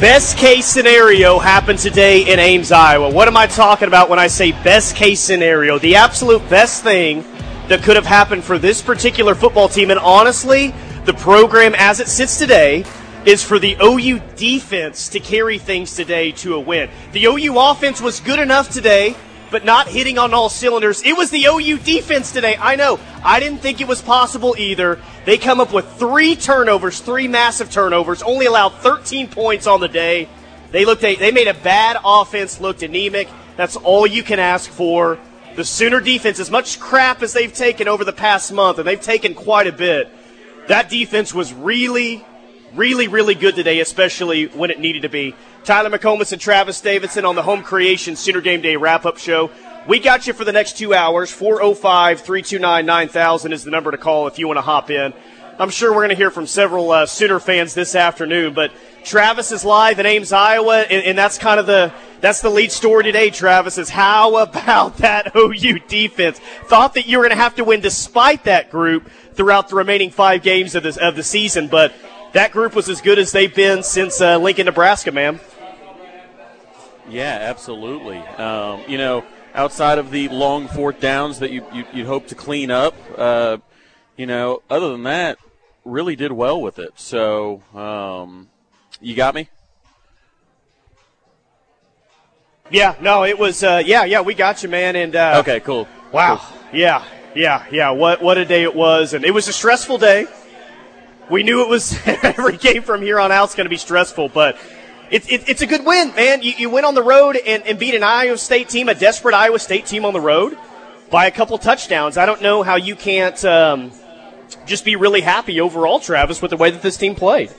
Best case scenario happened today in Ames, Iowa. What am I talking about when I say best case scenario? The absolute best thing that could have happened for this particular football team, and honestly, the program as it sits today is for the OU defense to carry things today to a win. The OU offense was good enough today, but not hitting on all cylinders. It was the OU defense today. I know. I didn't think it was possible either. They come up with three turnovers, three massive turnovers, only allowed 13 points on the day. They looked they made a bad offense looked anemic. That's all you can ask for. The Sooner defense, as much crap as they've taken over the past month, and they've taken quite a bit, that defense was really, really, really good today, especially when it needed to be. Tyler McComas and Travis Davidson on the Home Creation Sooner Game Day wrap up show. We got you for the next two hours. 405 329 9000 is the number to call if you want to hop in. I'm sure we're going to hear from several uh, Sooner fans this afternoon, but Travis is live in Ames, Iowa, and, and, that's kind of the that's the lead story today. Travis is how about that OU defense? Thought that you were going to have to win despite that group throughout the remaining five games of the of the season, but that group was as good as they've been since uh, Lincoln, Nebraska, man. Yeah, absolutely. Um, you know outside of the long fourth downs that you, you would hope to clean up. Uh, you know, other than that, really did well with it. So, um, you got me. Yeah, no, it was. Uh, yeah, yeah, we got you, man. And uh, okay, cool. Wow. Cool. Yeah, yeah, yeah. What what a day it was, and it was a stressful day. We knew it was every game from here on out is going to be stressful, but it, it, it's a good win, man. You, you went on the road and, and beat an Iowa State team, a desperate Iowa State team on the road, by a couple touchdowns. I don't know how you can't um, just be really happy overall, Travis, with the way that this team played.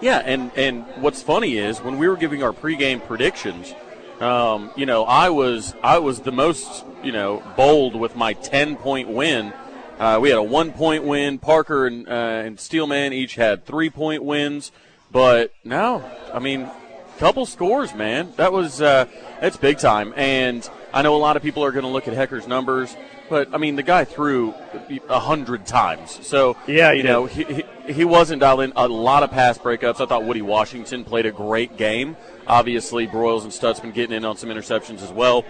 Yeah, and, and what's funny is when we were giving our pregame predictions, um, you know, I was I was the most you know bold with my ten point win. Uh, we had a one point win. Parker and, uh, and Steelman each had three point wins. But no, I mean, couple scores, man. That was uh, that's big time. And I know a lot of people are going to look at Hecker's numbers, but I mean, the guy threw a hundred times. So yeah, you know, he, he, he wasn't dialing a lot of pass breakups. I thought Woody Washington played a great game. Obviously, Broiles and Stutsman getting in on some interceptions as well.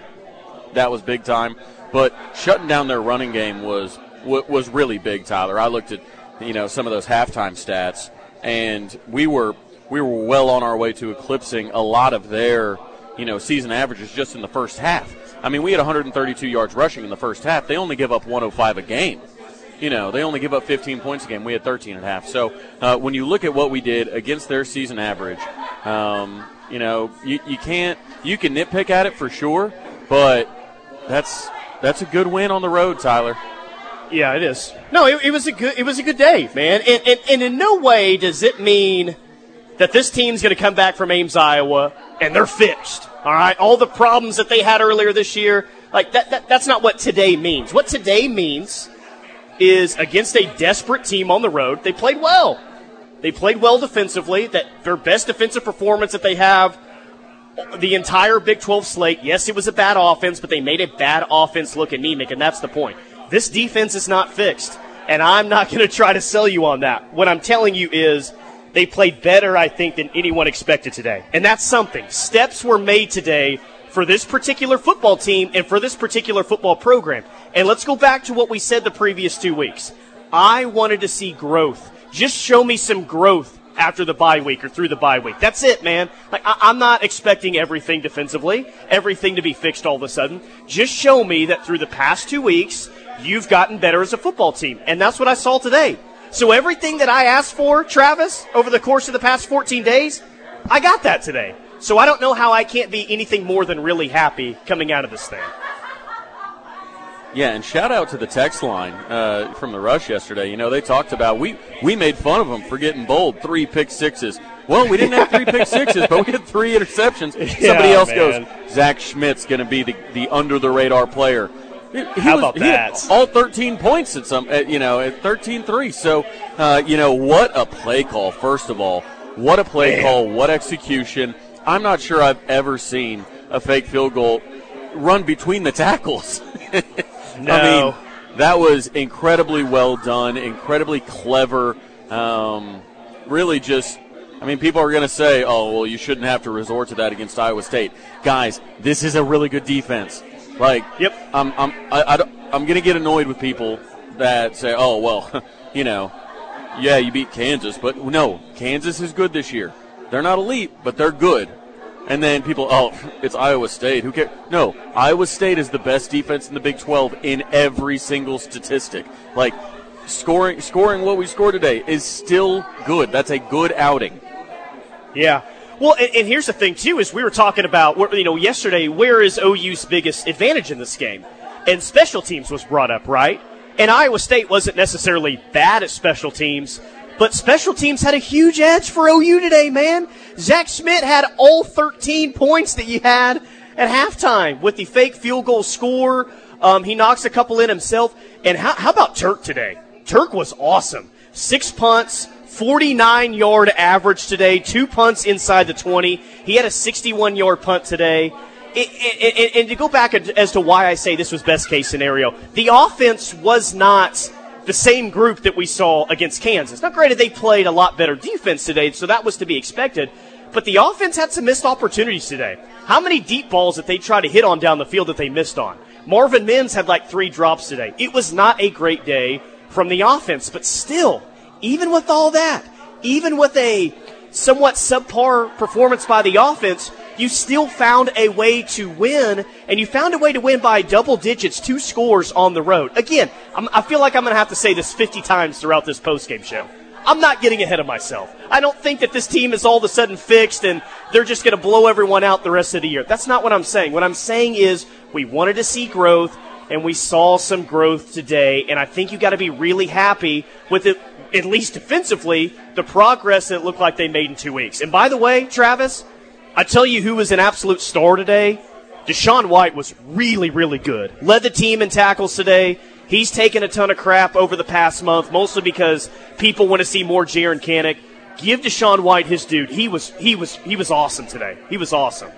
That was big time. But shutting down their running game was was really big, Tyler. I looked at you know some of those halftime stats and we were we were well on our way to eclipsing a lot of their you know season averages just in the first half. I mean, we had 132 yards rushing in the first half. They only give up 105 a game. You know, they only give up 15 points a game. We had 13 and a half. So uh, when you look at what we did against their season average, um, you know, you, you can't you can nitpick at it for sure, but that's that's a good win on the road, Tyler. Yeah, it is. No, it, it, was a good it was a good day, man. And, and, and in no way does it mean that this team's going to come back from Ames, Iowa, and they're fixed. All right, all the problems that they had earlier this year, like that, that that's not what today means. What today means is against a desperate team on the road, they played well. They played well defensively. That their best defensive performance that they have the entire Big 12 slate. Yes, it was a bad offense, but they made a bad offense look anemic, and that's the point. This defense is not fixed, and I'm not going to try to sell you on that. What I'm telling you is they played better, I think, than anyone expected today. And that's something. Steps were made today for this particular football team and for this particular football program. And let's go back to what we said the previous two weeks. I wanted to see growth. Just show me some growth after the bye week or through the bye week. That's it, man. Like I- am not expecting everything defensively, everything to be fixed all of a sudden. Just show me that through the past two weeks, you've gotten better as a football team. And that's what I saw today. So everything that I asked for, Travis, over the course of the past 14 days, I got that today. So I don't know how I can't be anything more than really happy coming out of this thing. Yeah, and shout out to the text line uh, from the rush yesterday. You know, they talked about we we made fun of them for getting bold, three pick sixes. Well, we didn't have three pick sixes, but we had three interceptions. Yeah, Somebody else man. goes, Zach Schmit's going to be the, the under the radar player. He How was, about that? all 13 points at some, at, you know, at 13-3. So, uh, you know, what a play call. First of all, what a play Man. call. What execution. I'm not sure I've ever seen a fake field goal run between the tackles. no. I mean, that was incredibly well done, incredibly clever. Um, really, just I mean, people are going to say, oh, well, you shouldn't have to resort to that against Iowa State. Guys, this is a really good defense. Like, yep. I'm, I'm, I, I I'm going to get annoyed with people that say, oh, well, you know, yeah, you beat Kansas, but no, Kansas is good this year. They're not elite, but they're good. And then people, oh, it's Iowa State. Who cares? No, Iowa State is the best defense in the Big 12 in every single statistic. Like, scoring scoring what we scored today is still good. That's a good outing. Yeah. Well, and, and, here's the thing too: is we were talking about you know yesterday. Where is OU's biggest advantage in this game? And special teams was brought up, right? And Iowa State wasn't necessarily bad at special teams, but special teams had a huge edge for OU today, man. Zach Schmit had all 13 points that you had at halftime with the fake field goal score. Um, he knocks a couple in himself. And how, how about Turk today? Turk was awesome. Six punts, 49 yard average today, two punts inside the 20. He had a 61 yard punt today. and to go back as to why I say this was best case scenario, the offense was not the same group that we saw against Kansas. Now, granted, they played a lot better defense today, so that was to be expected. But the offense had some missed opportunities today. How many deep balls that they tried to hit on down the field that they missed on? Marvin Mims had like three drops today. It was not a great day from the offense, but still, even with all that, even with a somewhat subpar performance by the offense, you still found a way to win, and you found a way to win by double digits, two scores on the road. Again, I'm, i feel like I'm going to have to say this 50 times throughout this postgame show. I'm not getting ahead of myself. I don't think that this team is all of a sudden fixed and they're just going to blow everyone out the rest of the year. That's not what I'm saying. What I'm saying is we wanted to see growth and we saw some growth today. And I think you got to be really happy with it, at least defensively, the progress that it looked like they made in two weeks. And by the way, Travis, I tell you who was an absolute star today. DaShaun White was really, really good. Led the team in tackles today. He's taken a ton of crap over the past month, mostly because people want to see more Jaren Kanak. Give DaShaun White his dude. He was he was he was awesome today. He was awesome.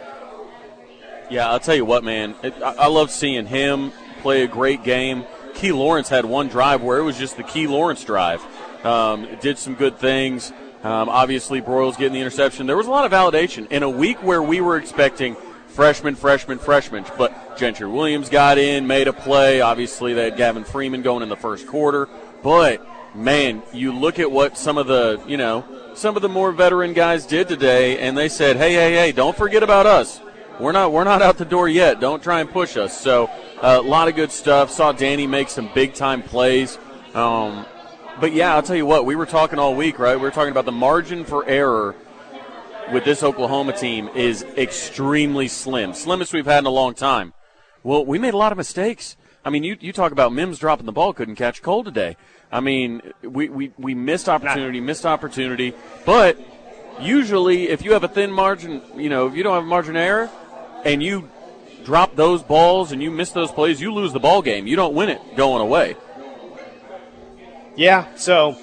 Yeah, I'll tell you what, man. It, I, I love seeing him play a great game. Key Lawrence had one drive where it was just the Key Lawrence drive. Um, did some good things. Um, obviously, Broiles getting the interception. There was a lot of validation in a week where we were expecting freshman, freshman, freshman. But Gentry Williams got in, made a play. Obviously, they had Gavin Freeman going in the first quarter. But man, you look at what some of the you know some of the more veteran guys did today, and they said, "Hey, hey, hey, don't forget about us. We're not we're not out the door yet. Don't try and push us." So a lot of good stuff. Saw Danny make some big time plays. Um, but yeah, I'll tell you what, we were talking all week, right? We were talking about the margin for error with this Oklahoma team is extremely slim, slimmest we've had in a long time. Well, we made a lot of mistakes. I mean, you, you talk about Mims dropping the ball, couldn't catch Cole today. I mean, we, we, we missed opportunity, missed opportunity. But usually, if you have a thin margin, you know, if you don't have a margin error and you drop those balls and you miss those plays, you lose the ball game. You don't win it going away. Yeah. So,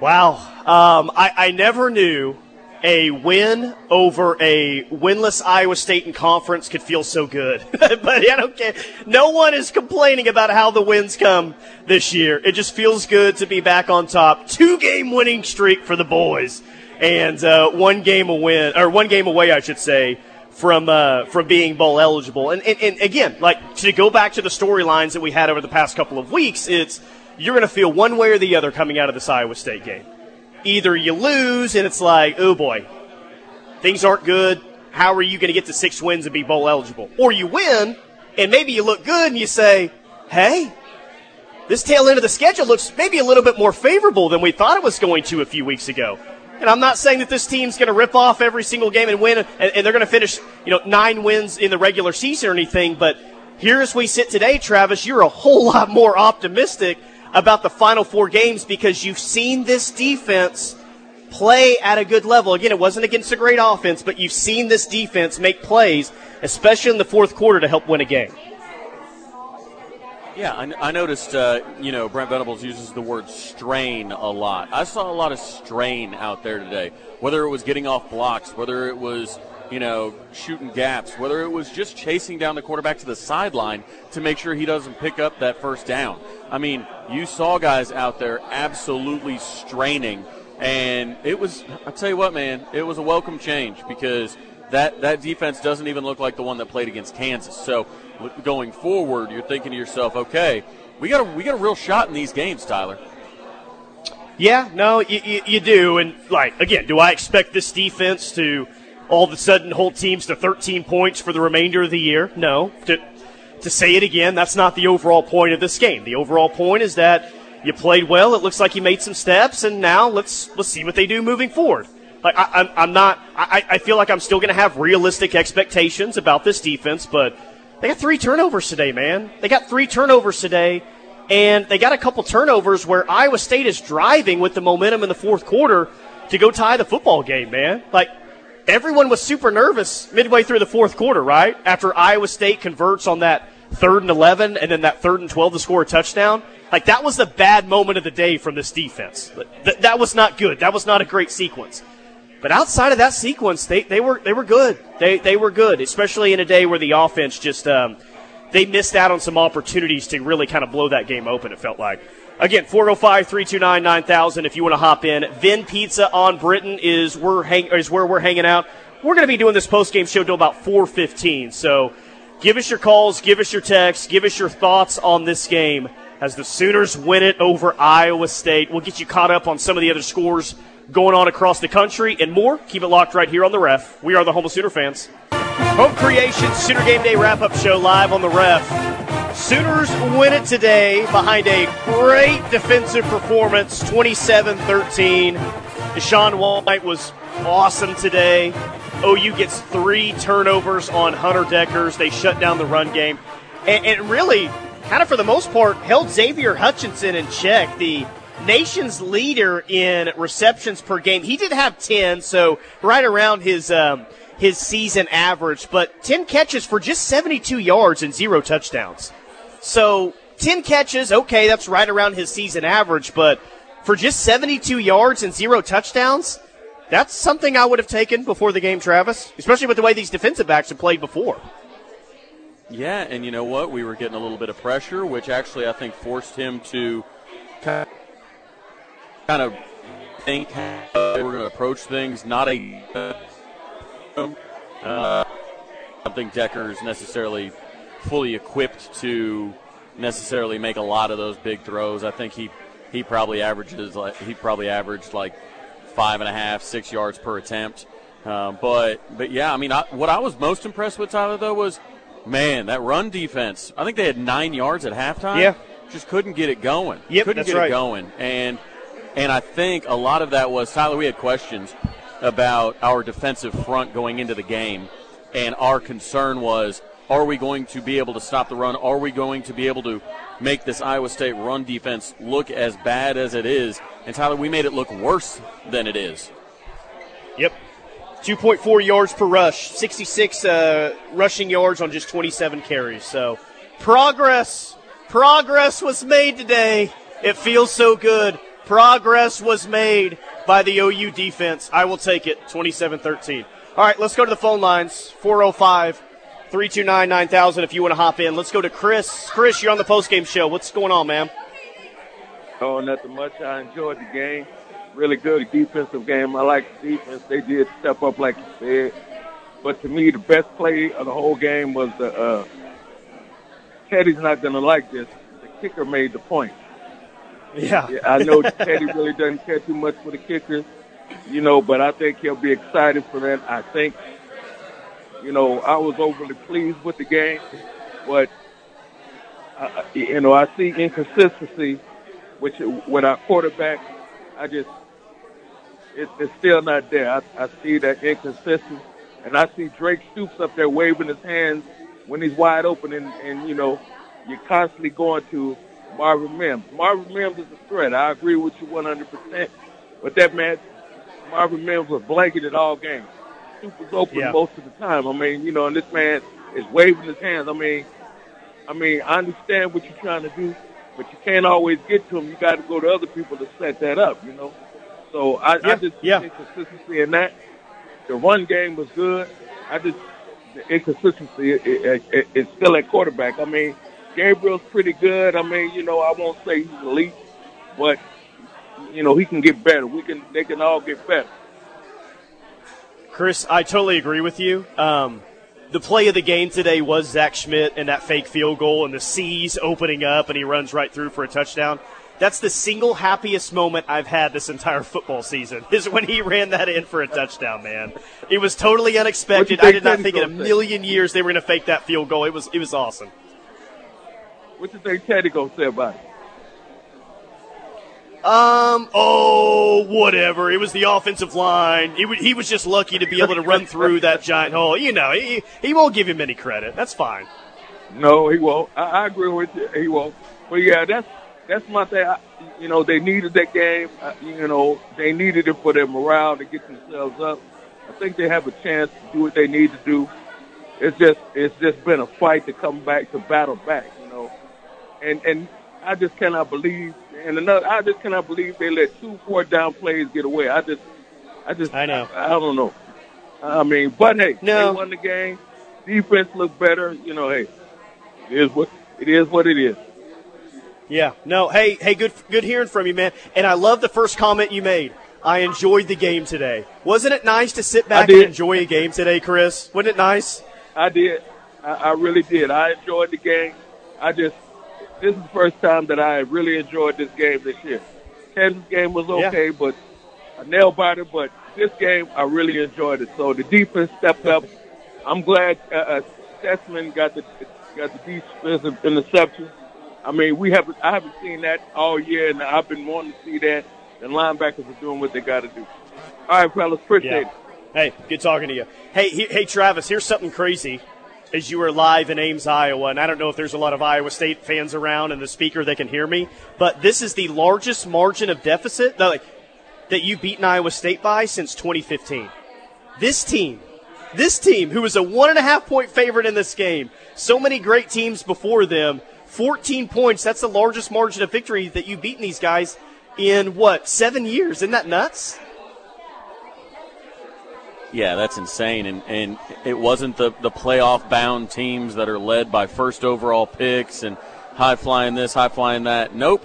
wow. Um, I, I never knew a win over a winless Iowa State in conference could feel so good. but I don't care. No one is complaining about how the wins come this year. It just feels good to be back on top. Two game winning streak for the boys, and uh, one game a win or one game away, I should say, from uh, from being bowl eligible. And, and, and again, like to go back to the storylines that we had over the past couple of weeks, it's you're going to feel one way or the other coming out of this Iowa State game. Either you lose and it's like, oh boy, things aren't good. How are you going to get to six wins and be bowl eligible? Or you win and maybe you look good and you say, hey, this tail end of the schedule looks maybe a little bit more favorable than we thought it was going to a few weeks ago. And I'm not saying that this team's going to rip off every single game and win, and, they're going to finish, you know, nine wins in the regular season or anything. But here as we sit today, Travis, you're a whole lot more optimistic about the final four games because you've seen this defense play at a good level. Again, it wasn't against a great offense, but you've seen this defense make plays, especially in the fourth quarter, to help win a game. Yeah, I, I noticed, uh, you know, Brent Venables uses the word strain a lot. I saw a lot of strain out there today, whether it was getting off blocks, whether it was, you know, shooting gaps, whether it was just chasing down the quarterback to the sideline to make sure he doesn't pick up that first down. I mean, you saw guys out there absolutely straining And it was, I tell you what, man, it was a welcome change because that, that defense doesn't even look like the one that played against Kansas. So going forward, you're thinking to yourself, okay, we got a, we got a real shot in these games, Tyler. Yeah, no, you, you, you do. And, like, again, do I expect this defense to all of a sudden hold teams to 13 points for the remainder of the year? No. To, to say it again, that's not the overall point of this game. The overall point is that you played well. It looks like you made some steps, and now let's let's see what they do moving forward. Like I, am I'm not. I, I feel like I'm still going to have realistic expectations about this defense, but they got three turnovers today, man. They got three turnovers today, and they got a couple turnovers where Iowa State is driving with the momentum in the fourth quarter to go tie the football game, man. Like everyone was super nervous midway through the fourth quarter, right? After Iowa State converts on that third and 11 and then that third and 12 to score a touchdown. Like that was the bad moment of the day from this defense. That, that was not good. That was not a great sequence. But outside of that sequence, they, they were they were good. They they were good, especially in a day where the offense just um, they missed out on some opportunities to really kind of blow that game open. It felt like. Again, 405 329 9000 if you want to hop in. Vin Pizza on Britain is, we're hang, is where we're hanging out. We're going to be doing this post game show till about 415. So give us your calls, give us your texts, give us your thoughts on this game as the Sooners win it over Iowa State. We'll get you caught up on some of the other scores going on across the country and more. Keep it locked right here on the ref. We are the Home of Sooner fans. Home Creation Sooner Game Day wrap up show live on the ref. Sooners win it today behind a great defensive performance, 27 13. DaShaun White was awesome today. OU gets three turnovers on Hunter Dekkers. They shut down the run game. And, and really, kind of for the most part, held Xavier Hutchinson in check. The nation's leader in receptions per game. He did have 10, so right around his. Um, his season average, but 10 catches for just 72 yards and zero touchdowns. So 10 catches, okay, that's right around his season average, but for just 72 yards and zero touchdowns, that's something I would have taken before the game, Travis, especially with the way these defensive backs have played before. Yeah, and you know what? We were getting a little bit of pressure, which actually I think forced him to kind of think we're going to approach things. Not a. Uh, I don't think Dekkers necessarily fully equipped to necessarily make a lot of those big throws. I think he he probably averages like he probably averaged like five and a half, six yards per attempt. Um, but but yeah, I mean, I, what I was most impressed with Tyler though was Man, that run defense. I think they had nine yards at halftime. Yeah. Just couldn't get it going. Yep, couldn't get right. it going. And and I think a lot of that was Tyler, we had questions about our defensive front going into the game. And our concern was are we going to be able to stop the run? Are we going to be able to make this Iowa State run defense look as bad as it is? And Tyler, we made it look worse than it is. Yep. 2.4 yards per rush, 66 uh, rushing yards on just 27 carries. So progress, progress was made today. It feels so good. Progress was made by the OU defense. I will take it, 27-13. All right, let's go to the phone lines, 405 329 9000 if you want to hop in. Let's go to Chris. Chris, you're on the postgame show. What's going on, man? Oh, nothing much. I enjoyed the game really good defensive game. I like the defense. They did step up, like you said. But to me, the best play of the whole game was the. Uh, Teddy's not going to like this. The kicker made the point. Yeah. yeah I know Teddy really doesn't care too much for the kickers, you know, but I think he'll be excited for that. I think, you know, I was overly pleased with the game, but, uh, you know, I see inconsistency, which with our quarterback, I just it, it's still not there. I, I see that inconsistency, and I see Drake Stoops up there waving his hands when he's wide open, and, and you know, you're constantly going to Marvin Mims. Marvin Mims is a threat. I agree with you 100%. But that man, Marvin Mims was blanketed all game. Stoops was open yeah. most of the time. I mean, you know, and this man is waving his hands. I mean, I mean, I understand what you're trying to do, but you can't always get to him. You got to go to other people to set that up, you know. So I, yeah, I just yeah. inconsistency in that. The run game was good. I just the inconsistency is it, it, it, still at quarterback. I mean, Gabriel's pretty good. I mean, you know, I won't say he's elite, but you know, he can get better. We can, they can all get better. Chris, I totally agree with you. Um, the play of the game today was Zach Schmit and that fake field goal and the C's opening up and he runs right through for a touchdown. That's the single happiest moment I've had this entire football season is when he ran that in for a touchdown, man. It was totally unexpected. I did not think in a million years they were going to fake that field goal. It was it was awesome. What think Teddy gonna say about it? Um. Oh, whatever. It was the offensive line. He, he was just lucky to be able to run through that giant hole. You know, he, he won't give him any credit. That's fine. No, he won't. I, I agree with you. He won't. But yeah, that's that's my thing. I, you know, they needed that game. Uh, you know, they needed it for their morale to get themselves up. I think they have a chance to do what they need to do. It's just it's just been a fight to come back to battle back. You know, and and I just cannot believe and another, I just cannot believe they let two four down plays get away. I just, I just, I know. I, I don't know. I mean, but hey, no. they won the game. Defense looked better. You know, hey, it is what it is. What it is. Yeah. No. Hey. Hey. Good. Good hearing from you, man. And I love the first comment you made. I enjoyed the game today. Wasn't it nice to sit back and enjoy a game today, Chris? Wasn't it nice? I did. I, I really did. I enjoyed the game. I just this is the first time that I really enjoyed this game this year. Kansas game was okay, yeah. but a nail biter. But this game, I really enjoyed it. So the defense stepped up. I'm glad uh, uh, Stutsman got the got the defensive interception. I mean, we haven't I haven't seen that all year, and I've been wanting to see that. The linebackers are doing what they got to do. All right, fellas, appreciate yeah. it. Hey, good talking to you. Hey, hey, Travis. Here's something crazy as you were live in Ames, Iowa. And I don't know if there's a lot of Iowa State fans around and the speaker that can hear me, but this is the largest margin of deficit that, that you've beaten Iowa State by since 2015. This team, this team, who was a one and a half point favorite in this game, so many great teams before them, 14 points. That's the largest margin of victory that you've beaten these guys in what, seven years? Isn't that nuts? Yeah, that's insane. And, and it wasn't the, the playoff bound teams that are led by first overall picks and high flying this, high flying that. Nope.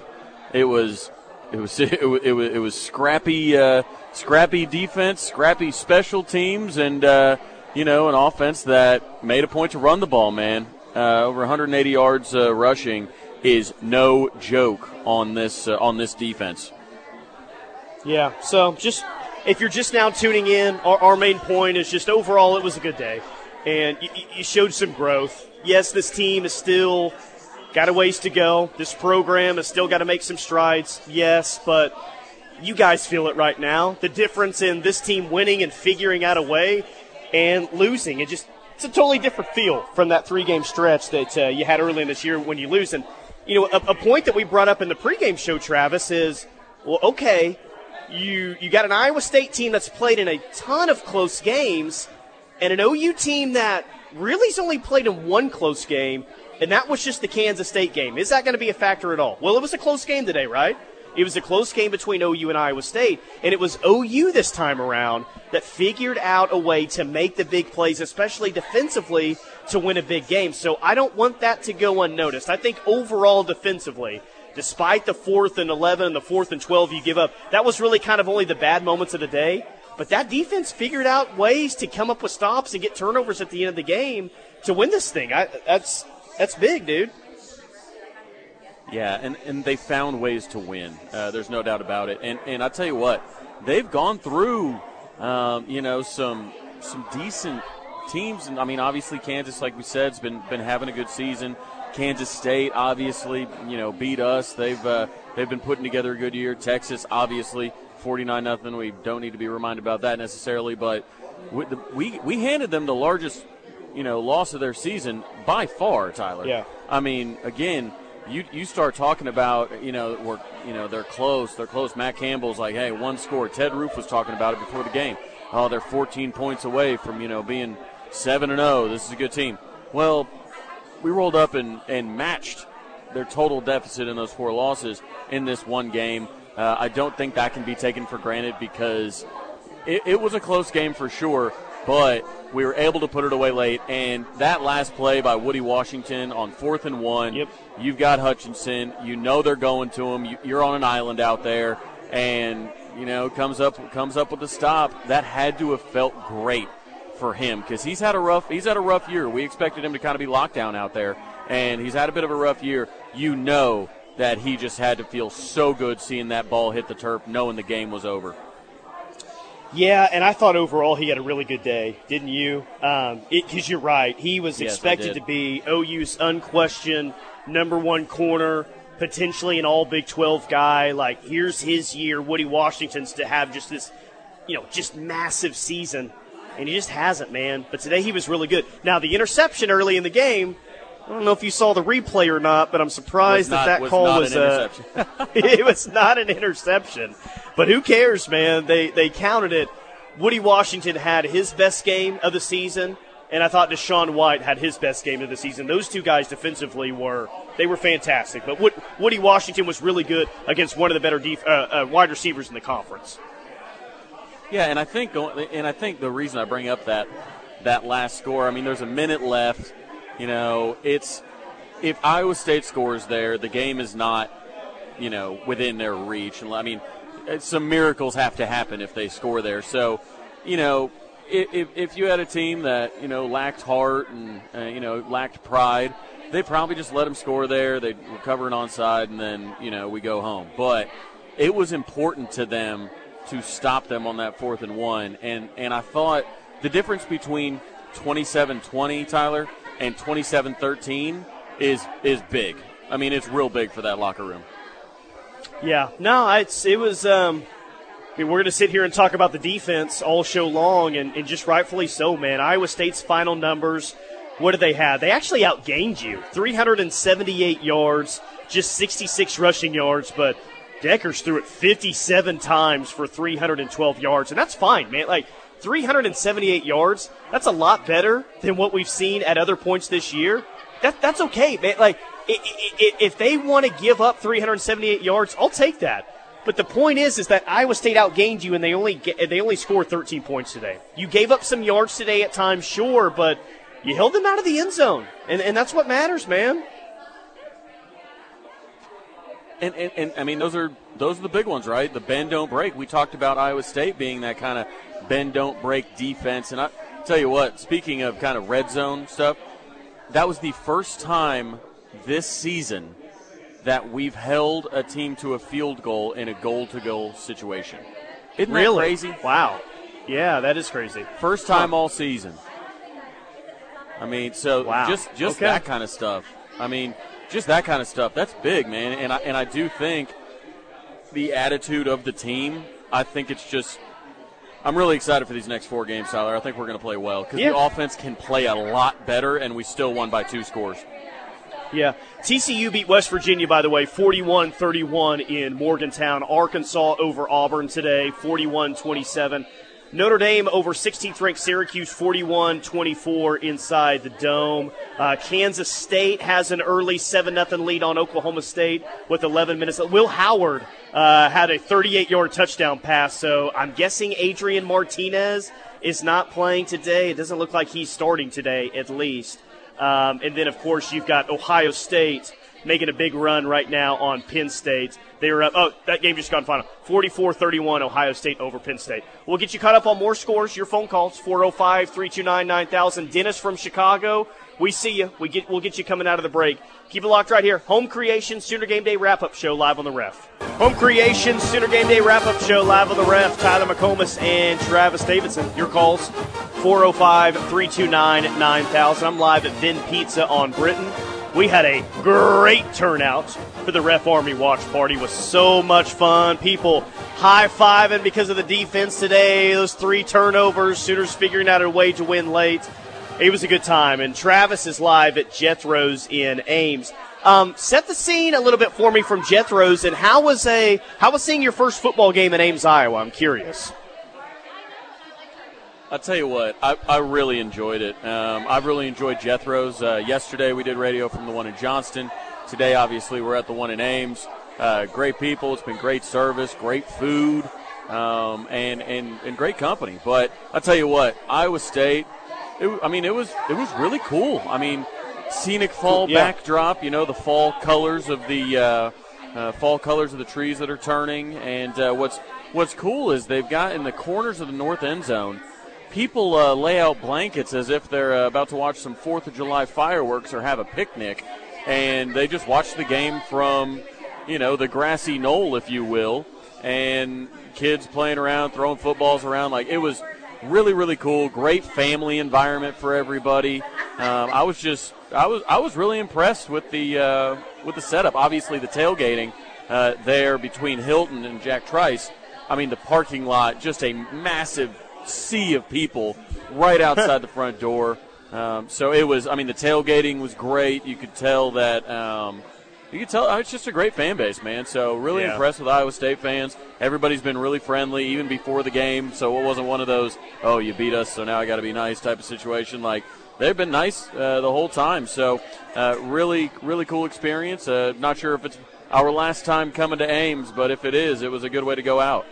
It was it was it was it was, it was scrappy uh, scrappy defense, scrappy special teams, and uh, you know an offense that made a point to run the ball. Man, uh, over 180 yards uh, rushing is no joke on this uh, on this defense. Yeah. So just if you're just now tuning in, our, our, main point is just overall it was a good day, and you, you showed some growth. Yes, this team is still got a ways to go. This program has still got to make some strides. Yes, but you guys feel it right now. The difference in this team winning and figuring out a way and losing. It just it's a totally different feel from that three game stretch that uh, you had early in this year when you lose. And you know, a, a point that we brought up in the pregame show, Travis, is well, okay, you you got an Iowa State team that's played in a ton of close games, and an OU team that really's only played in one close game, and that was just the Kansas State game. Is that going to be a factor at all? Well, it was a close game today, right? It was a close game between OU and Iowa State, and it was OU this time around that figured out a way to make the big plays, especially defensively, to win a big game. So I don't want that to go unnoticed. I think overall defensively, despite the fourth and 11 and the fourth and 12 you give up, that was really kind of only the bad moments of the day. But that defense figured out ways to come up with stops and get turnovers at the end of the game to win this thing. I, that's that's big, dude. Yeah, and, and they found ways to win. Uh, there's no doubt about it. And and I tell you what, they've gone through, um, you know, some some decent teams. And I mean, obviously Kansas, like we said, has been been having a good season. Kansas State obviously, you know, beat us. They've uh, they've been putting together a good year. Texas obviously 49 nothing. We don't need to be reminded about that necessarily, but we we handed them the largest, you know, loss of their season by far, Tyler. Yeah. I mean, again, you you start talking about, you know, we're you know, they're close. They're close. Matt Campbell's like, "Hey, one score." Ted Roof was talking about it before the game. Oh, they're 14 points away from, you know, being 7 and 0. This is a good team. Well, we rolled up and, and matched their total deficit in those four losses in this one game. Uh, I don't think that can be taken for granted because it, it, was a close game for sure, but we were able to put it away late. And that last play by Woody Washington on fourth and one, yep. you've got Hutchinson. You know they're going to him. You, you're on an island out there. and you know comes up comes up with a stop. That had to have felt great for him because he's had a rough he's had a rough year. We expected him to kind of be locked down out there, and he's had a bit of a rough year. You know that he just had to feel so good seeing that ball hit the turf, knowing the game was over. Yeah, and I thought overall he had a really good day, didn't you? Because um, you're right, he was Yes, expected to be OU's unquestioned number one corner, potentially an All Big 12 guy. Like here's his year, Woody Washington's to have just this, you know, just massive season, and he just hasn't, man. But today he was really good. Now the interception early in the game. I don't know if you saw the replay or not, but I'm surprised not- that that was call was an uh, it was not an interception. But who cares, man? They they counted it. Woody Washington had his best game of the season, and I thought DaShaun White had his best game of the season. Those two guys defensively were they were fantastic. But Woody Washington was really good against one of the better def, uh, uh, wide receivers in the conference. Yeah, and I think and I think the reason I bring up that that last score, I mean, there's a minute left. You know, it's if Iowa State scores there, the game is not, you know, within their reach. And I mean, some miracles have to happen if they score there. So, you know, if, if you had a team that you know lacked heart and uh, you know lacked pride, they probably just let them score there. They recover an onside, and then you know we go home. But it was important to them to stop them on that fourth and one, and and I thought the difference between 27-20, Tyler, and 27-13 is is big. I mean, it's real big for that locker room. Yeah, no, it's it was. Um, I mean, we're going to sit here and talk about the defense all show long, and, and just rightfully so, man. Iowa State's final numbers. What did they have? They actually outgained you, 378 yards, just 66 rushing yards, but Dekkers threw it 57 times for 312 yards, and that's fine, man. Like 378 yards, that's a lot better than what we've seen at other points this year. That that's okay, man. Like if they want to give up 378 yards, I'll take that. But the point is, is that Iowa State outgained you, and they only ga- they only scored 13 points today. You gave up some yards today at times, sure, but you held them out of the end zone, and and that's what matters, man. And, and, and I mean, those are those are the big ones, right? The bend don't break. We talked about Iowa State being that kind of bend don't break defense, and I tell you what. Speaking of kind of red zone stuff, that was the first time this season that we've held a team to a field goal in a goal to goal situation. Isn't that really crazy? Wow. Yeah, that is crazy. First time all season. I mean, so Wow. just just Okay. that kind of stuff. I mean, just that kind of stuff. That's big, man. And I and I do think the attitude of the team. I think it's just. I'm really excited for these next four games, Tyler. I think we're going to play well because Yeah. the offense can play a lot better, and we still won by two scores. Yeah. TCU beat West Virginia, by the way, 41 31 in Morgantown. Arkansas over Auburn today, 41 27. Notre Dame over 16th ranked Syracuse, 41 24 inside the Dome. Uh, Kansas State has an early 7 0 lead on Oklahoma State with 11 minutes. Will Howard uh, had a 38 yard touchdown pass, so I'm guessing Adrian Martinez is not playing today. It doesn't look like he's starting today, at least. Um, and then, of course, you've got Ohio State making a big run right now on Penn State. They were up. Oh, that game just gone final. 44 31, Ohio State over Penn State. We'll get you caught up on more scores, your phone calls, 405 329 9000. Dennis from Chicago, we see you. We get, we'll get you coming out of the break. Keep it locked right here. Home Creation Sooner Game Day wrap up show live on the ref. Home Creation Sooner Game Day wrap up show live on the ref. Tyler McComas and Travis Davidson. Your calls 405 329 9000. I'm live at Vin Pizza on Britain. We had a great turnout for the Ref Army watch party. It was so much fun. People high fiving because of the defense today. Those three turnovers, Sooners figuring out a way to win late. It was a good time. And Travis is live at Jethro's in Ames. Um, set the scene a little bit for me from Jethro's, and how was a how was seeing your first football game in Ames, Iowa? I'm curious. I'll tell you what, I, I really enjoyed it. Um, I've really enjoyed Jethro's. Uh, yesterday we did radio from the one in Johnston. Today, obviously, we're at the one in Ames. Uh, great people. It's been great service, great food, um, and, and and great company. But I'll tell you what, Iowa State. It, I mean, it was it was really cool. I mean, scenic fall Yeah. backdrop. You know, the fall colors of the uh, uh, fall colors of the trees that are turning. And uh, what's what's cool is they've got in the corners of the north end zone. People uh, lay out blankets as if they're uh, about to watch some Fourth of July fireworks or have a picnic, and they just watch the game from, you know, the grassy knoll, if you will, and kids playing around, throwing footballs around. Like it was really, really cool. Great family environment for everybody. Um, I was just, I was, I was really impressed with the uh, with the setup. Obviously, the tailgating uh, there between Hilton and Jack Trice. I mean, the parking lot, just a massive sea of people right outside the front door. Um, so it was. I mean, the tailgating was great. You could tell that. Um, you could tell it's just a great fan base, man. So really Yeah. impressed with Iowa State fans. Everybody's been really friendly, even before the game. So it wasn't one of those, oh, you beat us, so now I got to be nice type of situation. Like they've been nice uh, the whole time. So uh, really, really cool experience. Uh, not sure if it's our last time coming to Ames, but if it is, it was a good way to go out.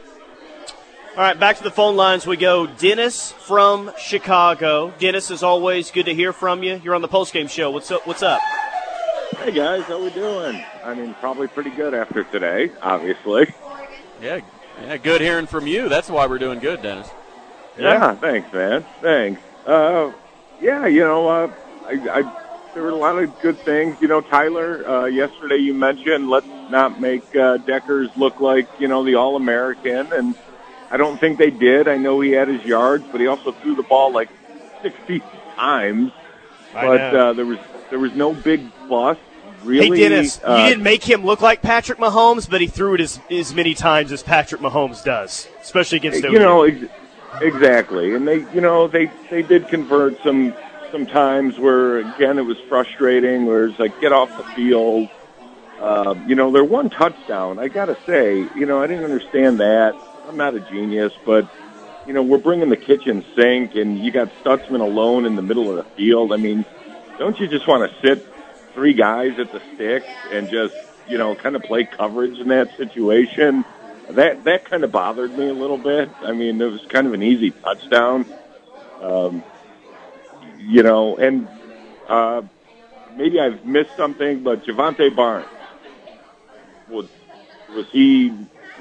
All right, back to the phone lines we go. Dennis from Chicago. Dennis, as always, good to hear from you. You're on the postgame show. What's up? What's up? Hey guys, how we doing? I mean, probably pretty good after today, obviously. Yeah, yeah, good hearing from you. That's why we're doing good, Dennis. Yeah, thanks, man. Thanks. Uh, yeah, you know, uh, I, I there were a lot of good things. You know, Tyler, uh, yesterday you mentioned let's not make uh, Dekkers look like you know the All American, and I don't think they did. I know he had his yards, but he also threw the ball like sixty times. I but know. uh, there was there was no big bust. Really, hey, Dennis, uh, you didn't make him look like Patrick Mahomes, but he threw it as, as many times as Patrick Mahomes does, especially against you OU. know ex- exactly and they you know they they did convert some some times where again it was frustrating where it's like get off the field uh, you know their one touchdown i gotta say you know i didn't understand that i'm not a genius but you know we're bringing the kitchen sink and you got Stutsman alone in the middle of the field. I mean don't you just want to sit three guys at the sticks and just you know kind of play coverage in that situation? That that kind of bothered me a little bit. I mean, it was kind of an easy touchdown, um, you know, and uh, maybe I've missed something, but Javante Barnes was was he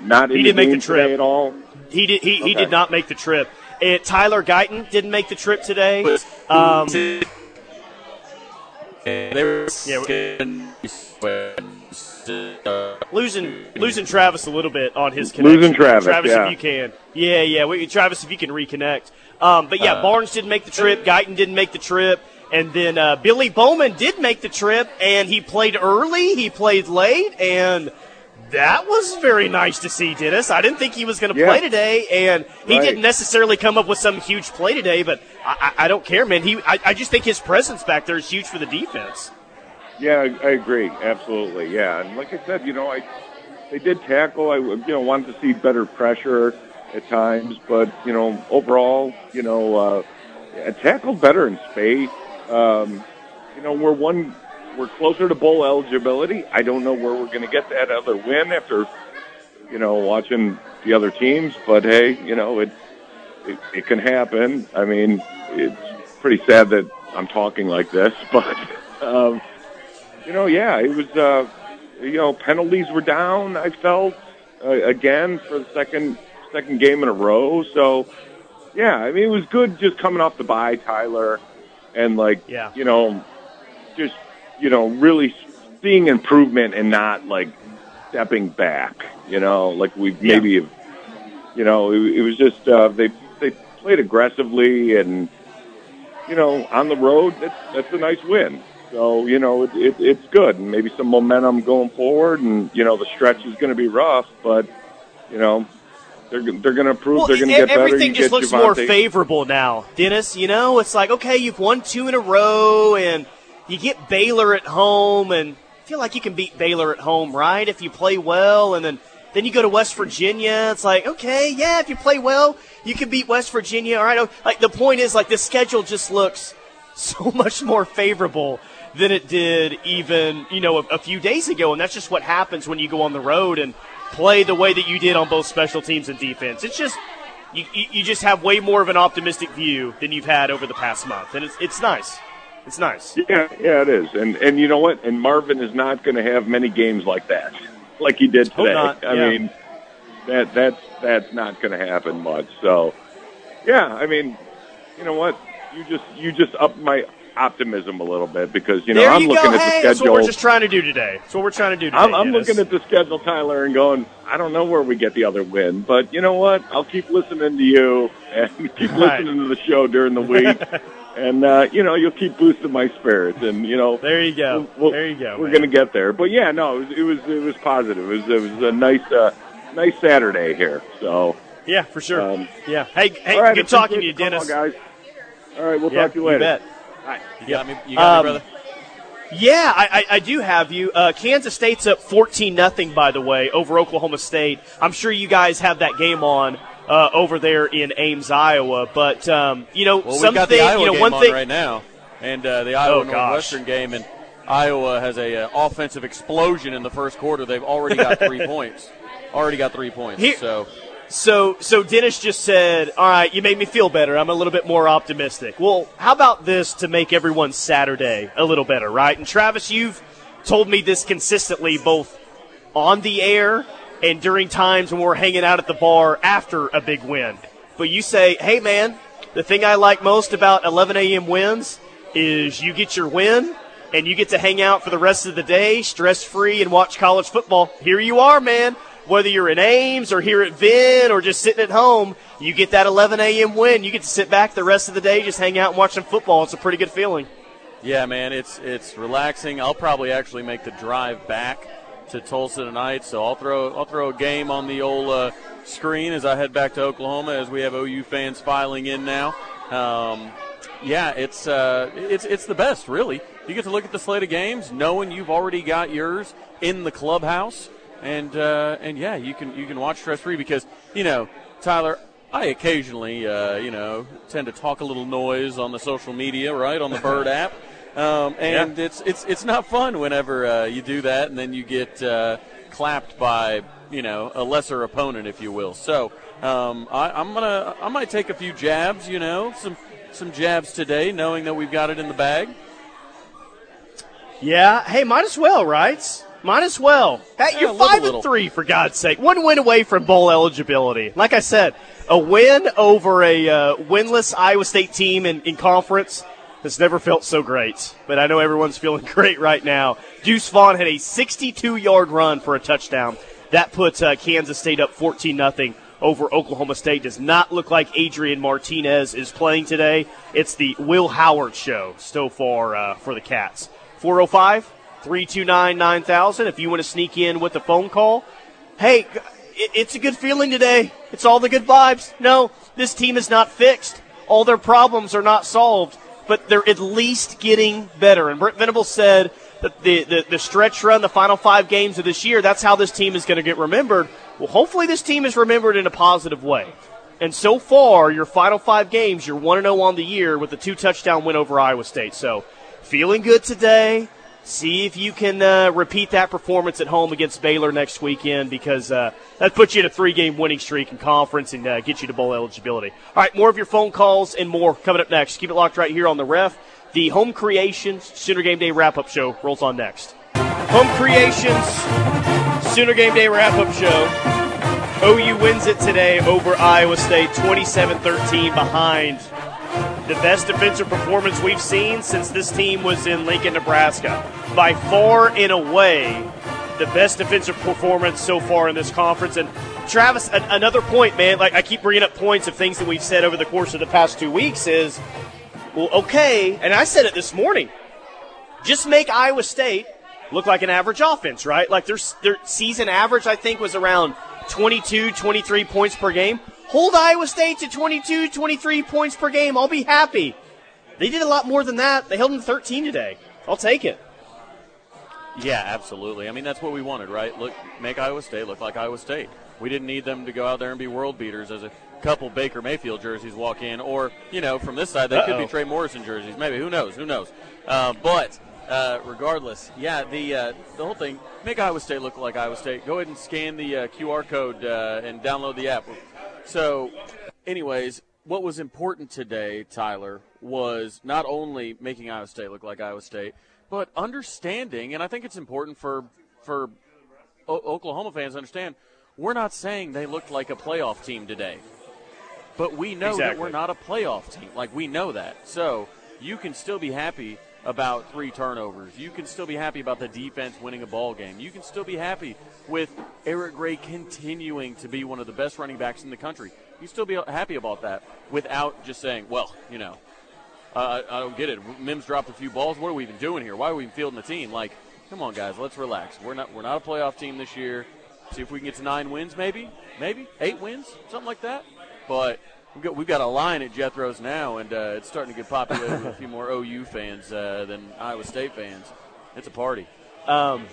not He the didn't make the trip. at all? He did. He, he did not make the trip. And Tyler Guyton didn't make the trip today. Um, They were losing losing Travis a little bit on his connection. Losing Travis, Travis, yeah. if you can, yeah, yeah. We, Travis, if you can reconnect. Um, but yeah, Uh, Barnes didn't make the trip. Guyton didn't make the trip, and then uh, Billy Bowman did make the trip, and he played early. He played late, and that was very nice to see, Dennis. I didn't think he was going to Yeah. play today, and he Right. didn't necessarily come up with some huge play today. But I, I, don't care, man. He, I, I just think his presence back there is huge for the defense. Yeah, I, I agree. Absolutely. Yeah, and like I said, you know, I they did tackle. I you know wanted to see better pressure at times, but you know overall, you know, uh, tackled better in space. Um, you know, we're one, we're closer to bowl eligibility. I don't know where we're going to get that other win after you know watching the other teams, but hey, you know it it, it can happen. I mean, it's pretty sad that I'm talking like this, but. Um, you know, yeah, it was. Uh, you know, penalties were down. I felt uh, again for the second second game in a row. So, yeah, I mean, it was good just coming off the bye, Tyler, and like, Yeah. you know, just you know, really seeing improvement and not like stepping back. You know, like we Yeah. maybe, you know, it, it was just uh, they they played aggressively and you know, on the road, that's that's a nice win. So you know, it, it, it's good, and maybe some momentum going forward. And you know, the stretch is going to be rough, but you know, they're they're going to prove Well, they're going to get better. everything just looks more favorable now, Dennis. You know, it's like okay, you've won two in a row, and you get Baylor at home, and feel like you can beat Baylor at home, right? If you play well, and then then you go to West Virginia. It's like okay, yeah, if you play well, you can beat West Virginia. All right, Oh, like the point is, like the schedule just looks so much more favorable than it did even you know a, a few days ago, and that's just what happens when you go on the road and play the way that you did on both special teams and defense. It's just you, you you just have way more of an optimistic view than you've had over the past month, and it's it's nice. It's nice. Yeah, yeah, it is. And and you know what? And Marvin is not going to have many games like that. like he did today. not, I yeah. mean, that that's that's not going to happen much. So, yeah, I mean, you know what? You just you just up my optimism a little bit because you know I'm looking at the that's what we're schedule. just trying to do today. That's what we're trying to do today. I'm, I'm looking at the schedule, Tyler, and going, I don't know where we get the other win, but you know what? I'll keep listening to you and keep Right. listening to the show during the week, and uh, you know you'll keep boosting my spirits, and you know There you go. we'll- there you go. We're man. going to get there, but yeah, no, it was it was, it was positive. It was it was a nice uh, nice Saturday here. So Yeah, for sure. Um, yeah. Hey, hey, right, good talking to you, Dennis. guys. All right, we'll Yeah, talk to you later. You bet. You got me, you got Um, me, brother. Yeah, I, I, I do have you. Uh, Kansas State's up 14 nothing, by the way, over Oklahoma State. I'm sure you guys have that game on uh, over there in Ames, Iowa. But um, you know, Well, we've something. got the Iowa you know, game one on thing. right now, and uh, the Iowa Oh. Northwestern game, and Iowa has a uh, offensive explosion in the first quarter. They've already got three points. Already got three points. Here- so So, so Dennis just said, "All right, you made me feel better. I'm a little bit more optimistic." Well, how about this to make everyone's Saturday a little better, right? And Travis, you've told me this consistently, both on the air and during times when we're hanging out at the bar after a big win. But you say, "Hey, man, the thing I like most about 11 a.m. wins is you get your win." And you get to hang out for the rest of the day, stress free, and watch college football. Here you are, man whether you're in Ames or here at Vin or just sitting at home, you get that 11 a.m. win. You get to sit back the rest of the day, just hang out and watch some football. It's a pretty good feeling. yeah, man, it's it's relaxing. I'll probably actually make the drive back to Tulsa tonight, so I'll throw I'll throw a game on the old uh, screen as I head back to Oklahoma as we have OU fans filing in now. Um, yeah, it's uh, it's it's the best, really. You get to look at the slate of games, knowing you've already got yours in the clubhouse, and uh, and yeah, you can you can watch stress free because you know Tyler. I occasionally, uh, you know, tend to talk a little noise on the social media, right, on the Bird app, um, and it's it's it's not fun whenever uh, you do that, and then you get uh, clapped by you know a lesser opponent, if you will. So um, I, I'm gonna I might take a few jabs, you know, some some jabs today, knowing that we've got it in the bag. Yeah. Hey, might as well, right? Might as well. Hey, Yeah, you're a little, five little. and three for God's sake. One win away from bowl eligibility. Like I said, a win over a uh, winless Iowa State team in, in conference has never felt so great. But I know everyone's feeling great right now. Deuce Vaughn had a 62-yard run for a touchdown. That puts uh, Kansas State up 14 nothing over Oklahoma State. Does not look like Adrian Martinez is playing today. It's the Will Howard show so far uh, for the Cats. 405 329 9000. If you want to sneak in with a phone call, hey, it's a good feeling today. It's all the good vibes. No, this team is not fixed. All their problems are not solved, but they're at least getting better. And Brent Venables said that the, the, the stretch run, the final five games of this year, that's how this team is going to get remembered. Well, hopefully this team is remembered in a positive way. And so far, your final five games, you're 1 0 on the year with a two touchdown win over Iowa State. So, feeling good today. See if you can uh, repeat that performance at home against Baylor next weekend because uh, that puts you in a three game winning streak in conference and uh, get you to bowl eligibility. All right, more of your phone calls and more coming up next. Keep it locked right here on the ref. The Home Creations Sooner Game Day wrap up show rolls on next. Home Creations Sooner Game Day wrap up show. OU wins it today over Iowa State 27 13 behind the best defensive performance we've seen since this team was in Lincoln, Nebraska. By far and away, the best defensive performance so far in this conference. And Travis, another point, man, like I keep bringing up points of things that we've said over the course of the past two weeks is, well, okay, and I said it this morning, just make Iowa State look like an average offense, right? Like their, their season average, I think, was around 22, 23 points per game. Hold Iowa State to 22, 23 points per game. I'll be happy. They did a lot more than that. They held them 13 today. I'll take it. Yeah, absolutely. I mean, that's what we wanted, right? Look, make Iowa State look like Iowa State. We didn't need them to go out there and be world beaters as a couple Baker Mayfield jerseys walk in, or you know, from this side they could be Trey Morrison jerseys. Maybe who knows? Who knows? Uh, but uh, regardless, yeah, the uh, the whole thing make Iowa State look like Iowa State. Go ahead and scan the uh, QR code uh, and download the app. So, anyways, what was important today, Tyler, was not only making Iowa State look like Iowa State, but understanding, and I think it's important for for o- Oklahoma fans understand, we're not saying they looked like a playoff team today, but we know that we're not a playoff team. Like we know that, so you can still be happy about three turnovers. You can still be happy about the defense winning a ball game. You can still be happy with Eric Gray continuing to be one of the best running backs in the country. You still be happy about that without just saying, well, you know, uh, I don't get it. Mims dropped a few balls. What are we even doing here? Why are we even fielding the team? Like, come on, guys, let's relax. We're not we're not a playoff team this year. See if we can get to nine wins, maybe, maybe eight wins, something like that. But we've got we've got a line at Jethro's now, and uh, it's starting to get populated with a few more OU fans uh, than Iowa State fans. It's a party. Um,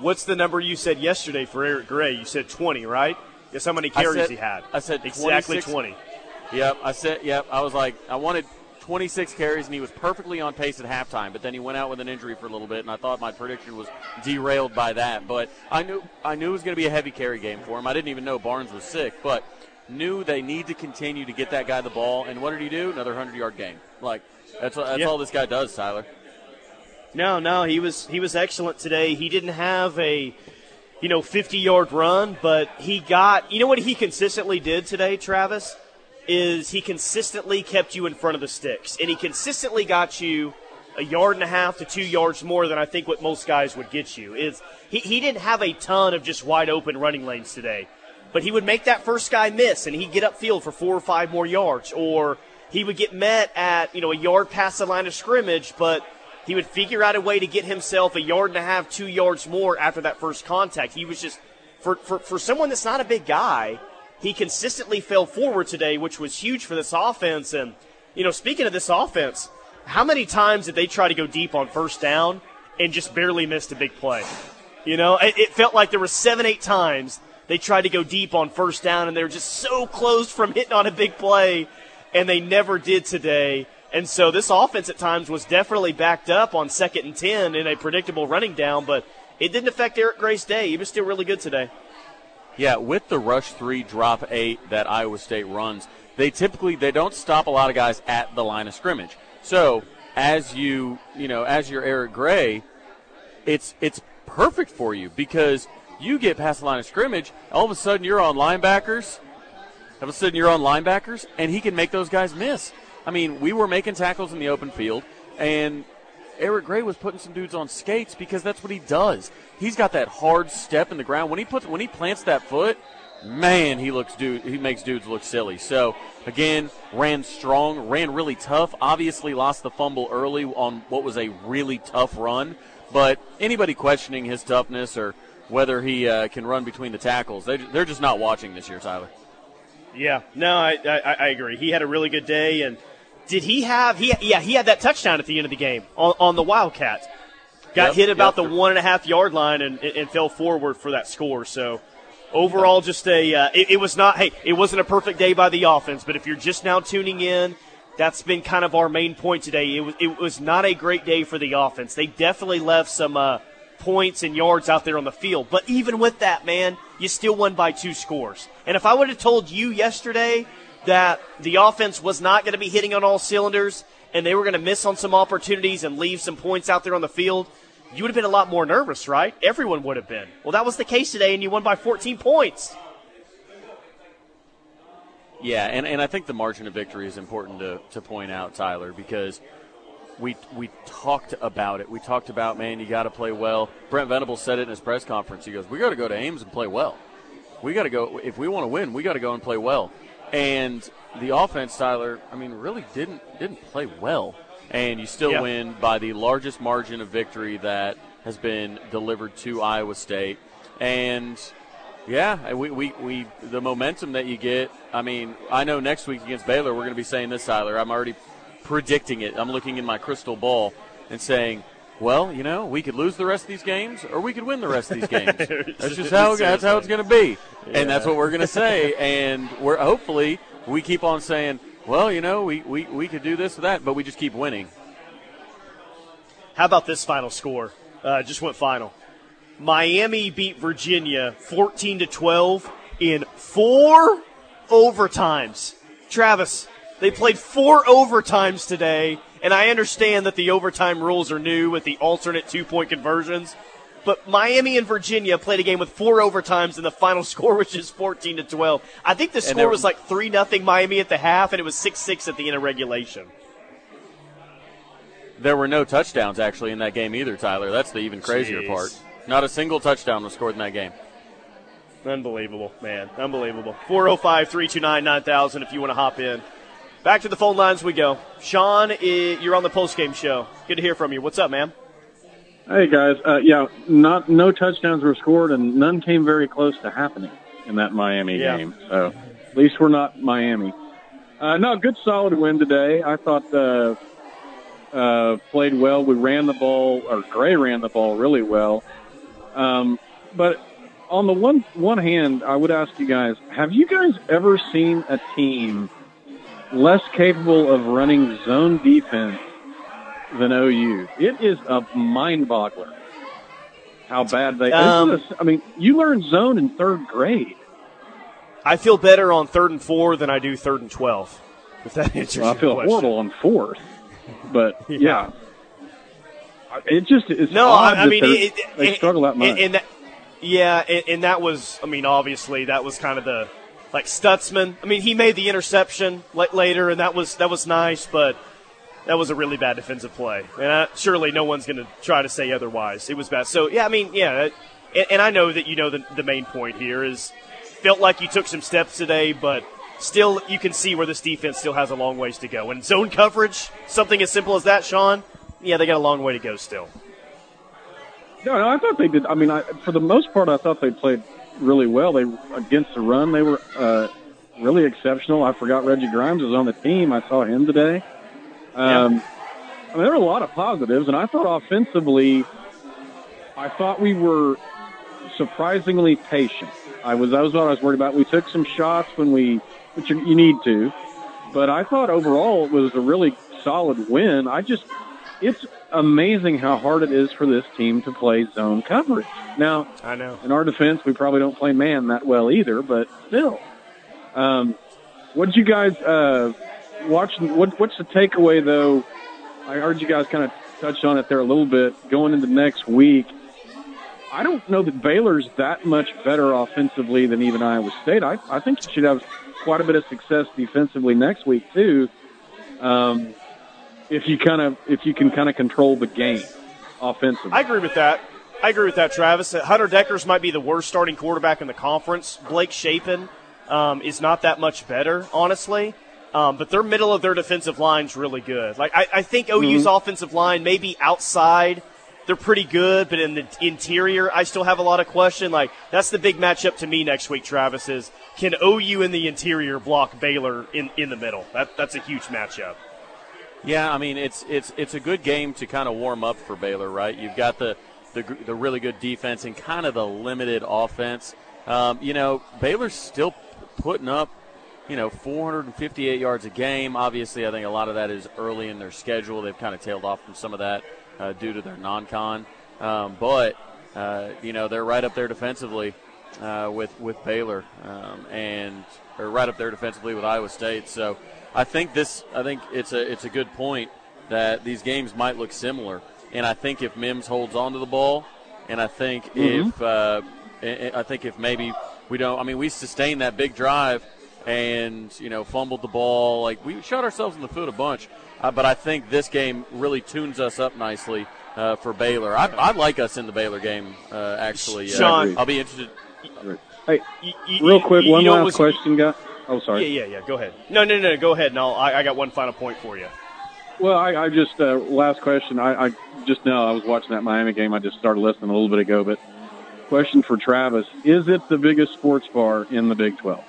what's the number you said yesterday for Eric Gray? You said 20, right? Guess how many carries said- he had? I said exactly 26 20. Yep, I said. Yep, I was like, I wanted 26 carries, and he was perfectly on pace at halftime. But then he went out with an injury for a little bit, and I thought my prediction was derailed by that. But I knew I knew it was going to be a heavy carry game for him. I didn't even know Barnes was sick, but knew they need to continue to get that guy the ball. And what did he do? Another 100 yard game. Like that's that's all this guy does, Tyler. No, no, he was he was excellent today. He didn't have a you know 50 yard run, but he got you know what he consistently did today, Travis, is he consistently kept you in front of the sticks, and he consistently got you a yard and a half to two yards more than I think what most guys would get you. Is he, he didn't have a ton of just wide open running lanes today, but he would make that first guy miss, and he'd get upfield for four or five more yards, or he would get met at you know a yard past the line of scrimmage, but he would figure out a way to get himself a yard and a half, two yards more after that first contact. He was just for for, for someone that's not a big guy, he consistently fell forward today, which was huge for this offense. And you know, speaking of this offense, how many times did they try to go deep on first down and just barely missed a big play? You know, it, it felt like there were seven, eight times they tried to go deep on first down, and they were just so close from hitting on a big play, and they never did today. And so this offense at times was definitely backed up on second and ten in a predictable running down, but it didn't affect Eric Gray's day. He was still really good today. Yeah, with the rush three, drop eight that Iowa State runs, they typically they don't stop a lot of guys at the line of scrimmage. So as you you know as you're Eric Gray, it's it's perfect for you because you get past the line of scrimmage, all of a sudden you're on linebackers. All of a sudden you're on linebackers, and he can make those guys miss. I mean, we were making tackles in the open field, and Eric Gray was putting some dudes on skates because that's what he does. He's got that hard step in the ground. When he puts when he plants that foot, man, he looks dude he makes dudes look silly. So again, ran strong, ran really tough. Obviously lost the fumble early on what was a really tough run. But anybody questioning his toughness or whether he uh, can run between the tackles, they, they're just not watching this year, Tyler. Yeah, no, I, I, I agree. He had a really good day, and did he have? He yeah, he had that touchdown at the end of the game on, on the Wildcat. Got Yep, hit about yep. the one and a half yard line and, and fell forward for that score. So overall, just a uh, it, it was not. Hey, it wasn't a perfect day by the offense, but if you're just now tuning in. That's been kind of our main point today. It was, it was not a great day for the offense. They definitely left some uh, points and yards out there on the field. But even with that, man, you still won by two scores. And if I would have told you yesterday that the offense was not going to be hitting on all cylinders and they were going to miss on some opportunities and leave some points out there on the field, you would have been a lot more nervous, right? Everyone would have been. Well, that was the case today, and you won by 14 points. Yeah, and, and I think the margin of victory is important to, to point out, Tyler, because we we talked about it. We talked about, man, you got to play well. Brent Venables said it in his press conference. He goes, we got to go to Ames and play well. We got to go if we want to win. We got to go and play well. And the offense, Tyler, I mean, really didn't didn't play well, and you still Yeah. win by the largest margin of victory that has been delivered to Iowa State. And yeah, we, we, we the momentum that you get. I mean, I know next week against Baylor, we're going to be saying this, Tyler. I'm already predicting it. I'm looking in my crystal ball and saying, well, you know, we could lose the rest of these games, or we could win the rest of these games. that's just how that's how it's going to be, and that's what we're going to say. And we're hopefully we keep on saying, well, you know, we, we, we could do this or that, but we just keep winning. How about this final score? Uh, just went final. Miami beat Virginia 14 to 12 in four overtimes. Travis, they played four overtimes today, and I understand that the overtime rules are new with the alternate two point conversions. but Miami and Virginia played a game with four overtimes, and the final score was just 14 to 12. I think the score was like three nothing Miami at the half, and it was six six at the end of regulation. There were no touchdowns actually in that game either, Tyler. That's the even crazier Jeez. part. Not a single touchdown was scored in that game. Unbelievable, man. Unbelievable. 405 329 9000 if you want to hop in. Back to the phone lines we go. Sean, you're on the postgame show. Good to hear from you. What's up, man? Hey guys, uh, yeah, not no touchdowns were scored, and none came very close to happening in that Miami Yeah. game. So at least we're not Miami. Uh, no, good solid win today. I thought uh, uh, played well. We ran the ball, or Gray ran the ball really well. Um, but on the one one hand, I would ask you guys: Have you guys ever seen a team less capable of running zone defense than OU. It is a mind boggler how bad they. Um, is- I mean, you learned zone in third grade. I feel better on third and four than I do third and 12. If that answers Well, I feel question. horrible on fourth, but Yeah. yeah, it just is. No, I, I mean, it, they it- struggle that much. And, and that, yeah, and, and that was, I mean, obviously that was kind of the like Stutsman. I mean, he made the interception later, and that was that was nice, but that was a really bad defensive play. And uh, surely no one's going to try to say otherwise. It was bad. So yeah, I mean, yeah, it- and, and I know that you know the, the main point here is felt like you took some steps today, but still you can see where this defense still has a long ways to go. And zone coverage, something as simple as that, Sean. Yeah, they got a long way to go still. No, no, I thought they did. I mean, I, for the most part, I thought they played really well. They against the run, they were uh, really exceptional. I forgot Reggie Grimes was on the team. I saw him today. Um, I mean, there were a lot of positives, and I thought offensively, I thought we were surprisingly patient. I was that was what I was worried about. We took some shots when we, which you, you need to, but I thought overall it was a really solid win. I just, it's amazing how hard it is for this team to play zone coverage. Now, I know. in our defense, we probably don't play man that well either, but still. Um, what did you guys uh, watch? What, what's the takeaway, though? I heard you guys kind of touch on it there a little bit. Going into next week, I don't know that Baylor's that much better offensively than even Iowa State. I, I think you should have quite a bit of success defensively next week too. Um, if you kind of if you can kind of control the game offensively. I agree with that. I agree with that, Travis. Uh, Hunter Dekkers might be the worst starting quarterback in the conference. Blake Shapen um, is not that much better, honestly. Um, but their middle of their defensive line's really good. Like I, I think OU's offensive line, maybe outside, they're pretty good, but in the interior, I still have a lot of question. Like that's the big matchup to me next week, Travis. Is can OU in the interior block Baylor in in the middle? That that's a huge matchup. Yeah, I mean it's it's it's a good game to kind of warm up for Baylor, right? You've got the the, the really good defense and kind of the limited offense. Um, you know, Baylor's still putting up, you know, 458 yards a game. Obviously, I think a lot of that is early in their schedule. They've kind of tailed off from some of that uh, due to their non-con, um, but uh, you know they're right up there defensively uh, with with Baylor um, and or right up there defensively with Iowa State. So I think this I think it's a it's a good point that these games might look similar. And I think if Mims holds on to the ball, and I think if uh, I I think if maybe we don't, I mean, we sustained that big drive and you know fumbled the ball, like we shot ourselves in the foot a bunch. Uh, but I think this game really tunes us up nicely uh, for Baylor. I, I like us in the Baylor game. Uh, actually, uh, Sean. I'll be interested. Hey, You- you- real quick, you one last question, guy. Oh, sorry. Yeah, yeah, yeah. Go ahead. No, no, no. Go ahead. No, I, I got one final point for you. Well, I, I just uh, last question. I, I just know I was watching that Miami game. I just started listening a little bit ago, but question for Travis: Is it the biggest sports bar in the Big Twelve?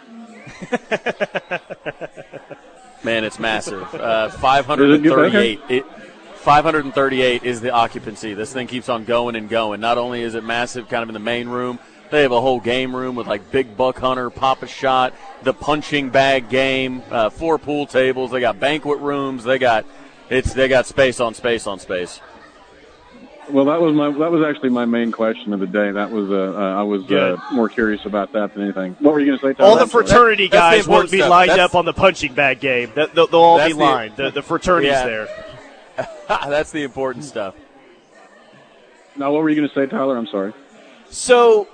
Man, it's massive. Uh, 538. It, 538 is the occupancy. This thing keeps on going and going. Not only is it massive, kind of in the main room, they have a whole game room with like Big Buck Hunter, Pop-A-Shot, the punching bag game, uh, four pool tables. They got banquet rooms. They got it's they got space on space on space. Well, that was my that was actually my main question of the day. That was uh, uh, I was uh, more curious about that than anything. What were you going to say? Tom? All the fraternity That- guys won't be lined That's- up on the punching bag game. That, they'll, they'll all be That's the- lined. The, the fraternity's Yeah. there. That's the important stuff. Now, what were you going to say, Tyler? I'm sorry. So,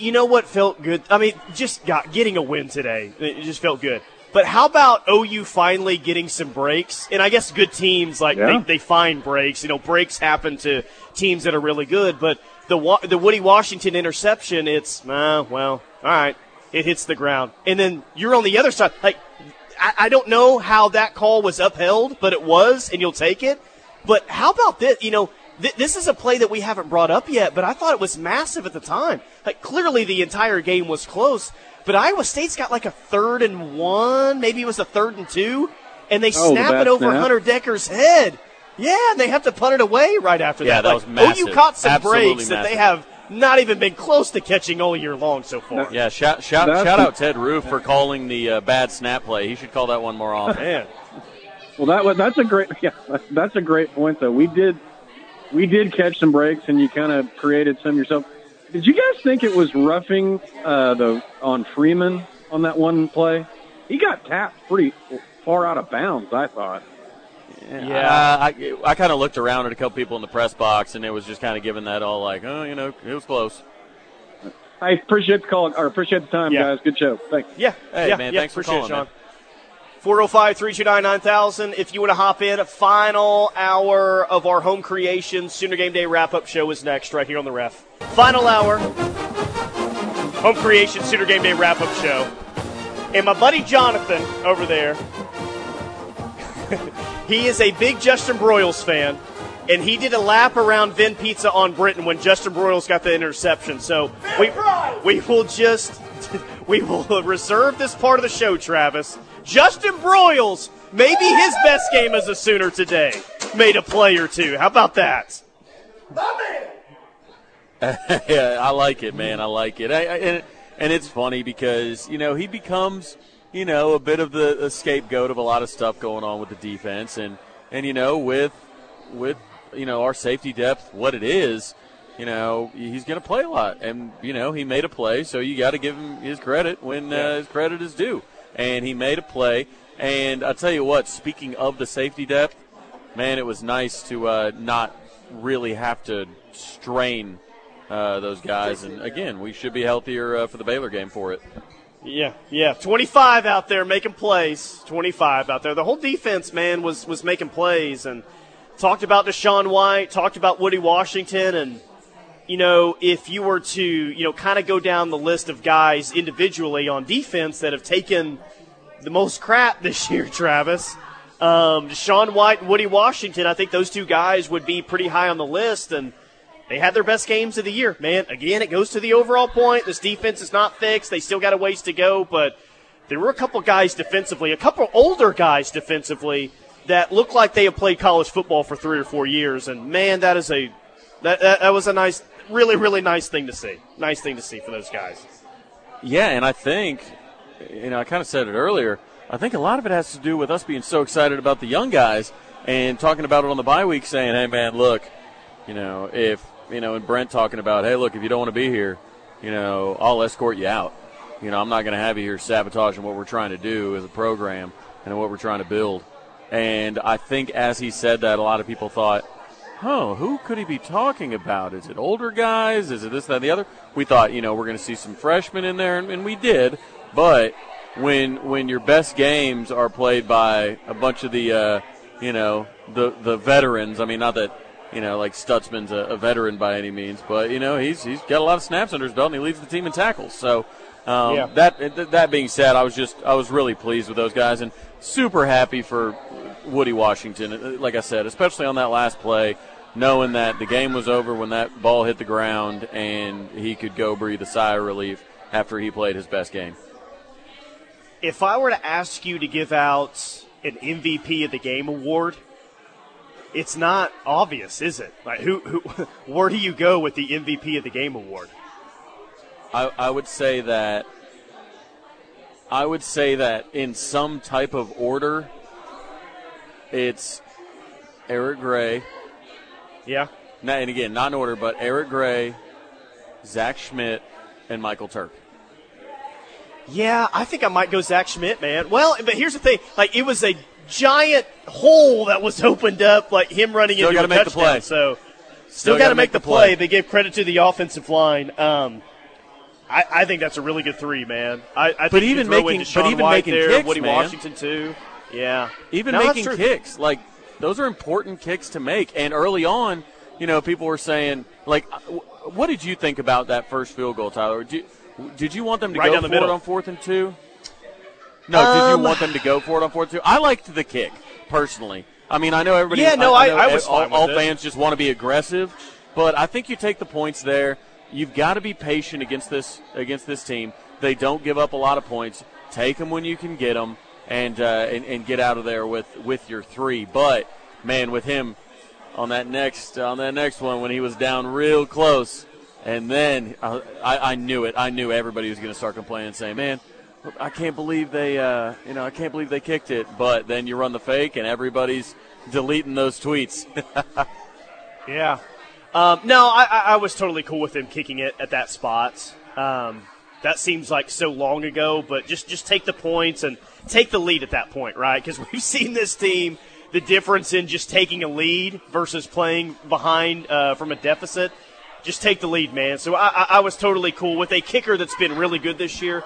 you know what felt good? I mean, just got getting a win today. It just felt good. But how about OU finally getting some breaks? And I guess good teams like Yeah. they, they find breaks. You know, breaks happen to teams that are really good. But the the Woody Washington interception, it's uh, well, all right, it hits the ground, and then you're on the other side. Like I, I don't know how that call was upheld, but it was, and you'll take it. But how about this? You know, th- this is a play that we haven't brought up yet, but I thought it was massive at the time. Like clearly the entire game was close, but Iowa State's got like a third and one, maybe it was a third and two, and they Oh, snap bad it over snap? Hunter Dekkers' head. Yeah, and they have to punt it away right after Yeah, that. that Like, was massive. OU caught some Absolutely breaks that they have not even been close to catching all year long so far. Yeah, shout shout, That's- shout out Ted Roof for calling the uh, bad snap play. He should call that one more often. Man. Well, that was that's a great yeah, that's a great point though. We did we did catch some breaks, and you kind of created some yourself. Did you guys think it was roughing uh, the on Freeman on that one play? He got tapped pretty far out of bounds. I thought. Yeah, I, I kind of looked around at a couple people in the press box, and it was just kind of giving that all like, oh, you know, it was close. I appreciate the call or appreciate the time, Yeah. guys. Good show. Thanks. Yeah. Hey, yeah, man, yeah, thanks for appreciate it, calling, Sean. 405 329 9000. If you want to hop in, final hour of our home creation Sooner Game Day wrap up show is next, right here on the ref. Final hour, home creation Sooner Game Day wrap up show. And my buddy Jonathan over there, he is a big Justin Broiles fan. And he did a lap around Vin Pizza on Britain when Justin Broiles got the interception. So we, we will just we will reserve this part of the show, Travis. Justin Broiles, maybe his best game as a Sooner today, made a play or two. How about that? yeah, I like it, man. I like it. I, I, and, and it's funny because, you know, he becomes, you know, a bit of the, scapegoat of a lot of stuff going on with the defense. And, and you know, with, with, you know, our safety depth, what it is, you know, he's going to play a lot. And, you know, he made a play, so you got to give him his credit when uh, his credit is due. And he made a play. And I'll tell you what, speaking of the safety depth, man, it was nice to uh, not really have to strain uh, those guys. And again, we should be healthier uh, for the Baylor game for it. Yeah, yeah. 25 out there making plays. 25 out there. The whole defense, man, was, was making plays and talked about DaShaun White, talked about Woody Washington, and, you know, if you were to, you know, kind of go down the list of guys individually on defense that have taken the most crap this year, Travis, um, DaShaun White and Woody Washington, I think those two guys would be pretty high on the list, and they had their best games of the year. Man, again, it goes to the overall point. This defense is not fixed. They still got a ways to go, but there were a couple guys defensively, a couple older guys defensively that looked like they have played college football for three or four years. And man, that is a that, that, that was a nice, really, really nice thing to see. Nice thing to see for those guys. Yeah, and I think, you know, I kind of said it earlier. I think a lot of it has to do with us being so excited about the young guys and talking about it on the bye week, saying, "Hey, man, look, you know, if you know," and Brent talking about, "Hey, look, if you don't want to be here, you know, I'll escort you out. You know, I'm not going to have you here sabotaging what we're trying to do as a program and what we're trying to build." And I think as he said that, a lot of people thought, oh, who could he be talking about? Is it older guys? Is it this, that, and the other? We thought, you know, we're going to see some freshmen in there, and, and we did. But when when your best games are played by a bunch of the, uh, you know, the the veterans. I mean, not that you know, like Stutsman's a, a veteran by any means, but you know, he's he's got a lot of snaps under his belt, and he leads the team in tackles. So. Um, Yeah. That that being said, I was just I was really pleased with those guys and super happy for Woody Washington. Like I said, especially on that last play, knowing that the game was over when that ball hit the ground and he could go breathe a sigh of relief after he played his best game. If I were to ask you to give out an MVP of the game award, it's not obvious, is it? Like who, who where do you go with the MVP of the game award? I, I would say that I would say that in some type of order, it's Eric Gray. Yeah. And again, not in order, but Eric Gray, Zach Schmit, and Michael Turk. Yeah, I think I might go Zach Schmit, man. Well, but here's the thing: like it was a giant hole that was opened up, like him running Still into a make the touchdown. play. So, Still, got to gotta make the play. They give credit to the offensive line. Um, I, I think that's a really good three, man. I, I think you even making- in but even making there, kicks, Woody man. Washington too. Yeah, even No, making kicks like those are important kicks to make. And early on you know people were saying like uh, what did you think about that first field goal tyler? Did you, did you want them to Right go down the for it middle. on fourth and two? No did Um, you want them to go for it on fourth and two? I liked the kick personally. I mean i know everybody Yeah, no, I- know I was all, all it. fans just want to be aggressive but i think you take the points there. You've got to be patient against this against this team. They don't give up a lot of points. Take them when you can get them and, uh, and and get out of there with with your three. But man, with him on that next on that next one when he was down real close, and then uh, I, I knew it. I knew everybody was going to start complaining, saying, "Man, I can't believe they uh, you know I can't believe they kicked it." But then you run the fake, and everybody's deleting those tweets. Yeah. Um, no, I, I was totally cool with him kicking it at that spot. Um, that seems like so long ago, but just just take the points and take the lead at that point, right? Because we've seen this team the difference in just taking a lead versus playing behind uh, from a deficit. Just take the lead, man. So I, I, was totally cool with a kicker that's been really good this year.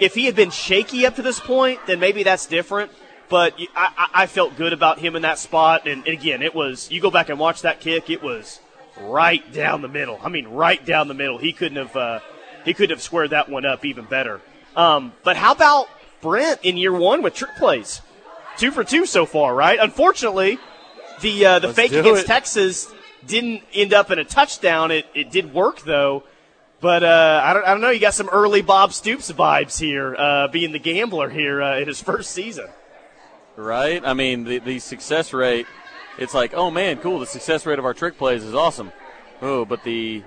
If he had been shaky up to this point, then maybe that's different. But I, I felt good about him in that spot. And again, it was you go back and watch that kick. It was right down the middle. I mean, right down the middle. He couldn't have uh, he couldn't have squared that one up even better. Um, but how about Brent in year one with trick plays? Two for two so far, right? Unfortunately, the uh, the Let's fake against it. Texas didn't end up in a touchdown. It it did work though. But uh, I don't I don't know. You got some early Bob Stoops vibes here, uh, being the gambler here uh, in his first season. right? I mean, the, the success rate, it's like, oh man, cool. The success rate of our trick plays is awesome. Oh, but the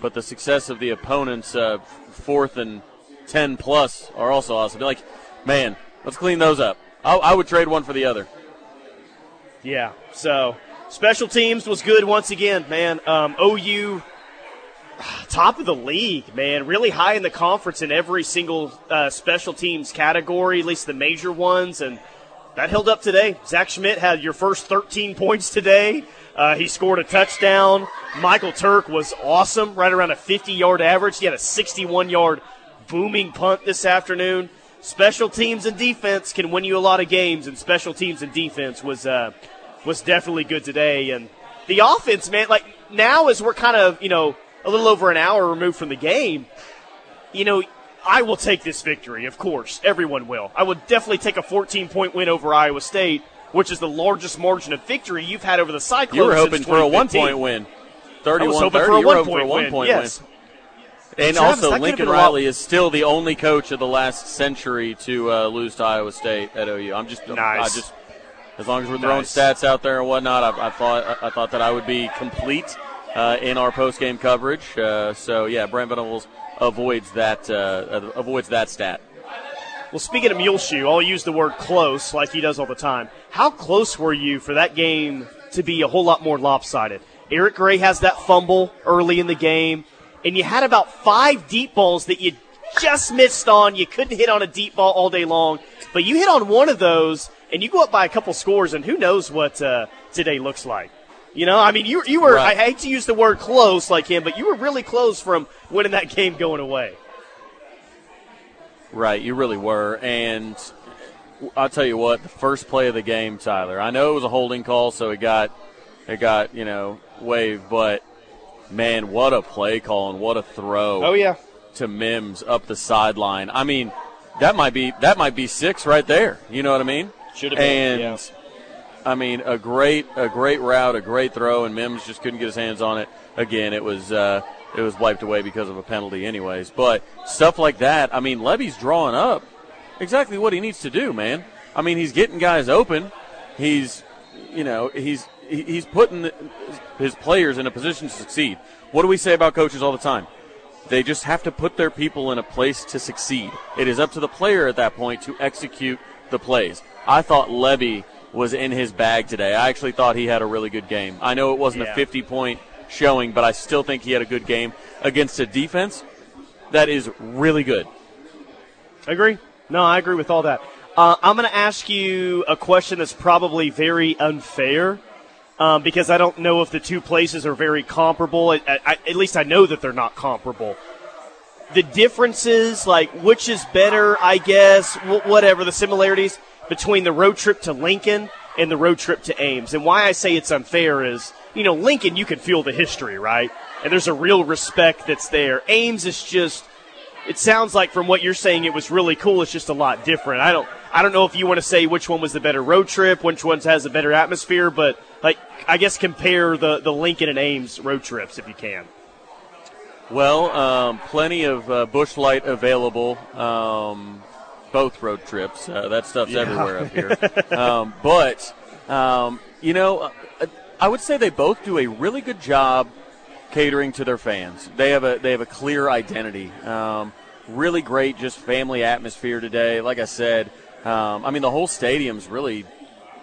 but the success of the opponent's uh, fourth and ten plus are also awesome. Like, man, let's clean those up. I, I would trade one for the other. Yeah. So special teams was good once again, man. Um, OU top of the league, man. Really high in the conference in every single uh, special teams category, at least the major ones, and that held up today. Zach Schmit had your first 13 points today. Uh, he scored a touchdown. Michael Turk was awesome, right around a 50 yard average. He had a 61 yard booming punt this afternoon. Special teams and defense can win you a lot of games, and special teams and defense was uh, was definitely good today. And the offense, man, like now as we're kind of you know a little over an hour removed from the game, you know, I will take this victory, of course. Everyone will. I would definitely take a 14 point win over Iowa State, which is the largest margin of victory you've had over the Cyclones. You were hoping for a one point win. I 31 was hoping 30. for a You were one hoping for a point one win. point yes. win. And Travis, also, Lincoln Riley is still the only coach of the last century to uh, lose to Iowa State at OU. I'm just, I Nice. just, as long as we're throwing Nice. stats out there and whatnot, I, I thought, I thought that I would be complete uh, in our post game coverage. Uh, so yeah, Brent Venables avoids that, uh, avoids that stat. Well, speaking of Muleshoe, I'll use the word close like he does all the time. How close were you for that game to be a whole lot more lopsided? Eric Gray has that fumble early in the game, and you had about five deep balls that you just missed on. You couldn't hit on a deep ball all day long, but you hit on one of those, and you go up by a couple scores, and who knows what uh, today looks like. You know, I mean, you, you were, Right. I hate to use the word close like him, but you were really close from winning that game going away. Right, you really were. And I'll tell you what, the first play of the game, Tyler. I know it was a holding call, so it got it got you know waved, but man, what a play call and what a throw Oh, yeah. to Mims up the sideline. I mean, that might be that might be six right there. You know what I mean? Should have been, And yeah. I mean, a great a great route, a great throw, and Mims just couldn't get his hands on it. Again, it was uh, it was wiped away because of a penalty, anyways. But stuff like that, I mean, Lebby's drawing up exactly what he needs to do, man. I mean, he's getting guys open. He's you know he's he's putting his players in a position to succeed. What do we say about coaches all the time? They just have to put their people in a place to succeed. It is up to the player at that point to execute the plays. I thought Levy was in his bag today. I actually thought he had a really good game. I know it wasn't Yeah. a 50 point showing, but I still think he had a good game against a defense that is really good. Agree? No, I agree with all that. Uh, I'm going to ask you a question that's probably very unfair, um, because I don't know if the two places are very comparable. I, I, at least I know that they're not comparable. The differences, like which is better, I guess, whatever the similarities between the road trip to Lincoln and the road trip to Ames. And why I say it's unfair is, you know, Lincoln, you can feel the history, right? And there's a real respect that's there. Ames is just, it sounds like from what you're saying, it was really cool. It's just a lot different. I don't, I don't know if you want to say which one was the better road trip, which one has a better atmosphere, but like, I guess compare the, the Lincoln and Ames road trips if you can. Well, um, plenty of uh, Busch Light available. Um, both road trips. Uh, that stuff's yeah. everywhere up here. um, but um, you know, I would say they both do a really good job catering to their fans. They have a they have a clear identity. Um, really great, just family atmosphere today. Like I said, um, I mean the whole stadium's really.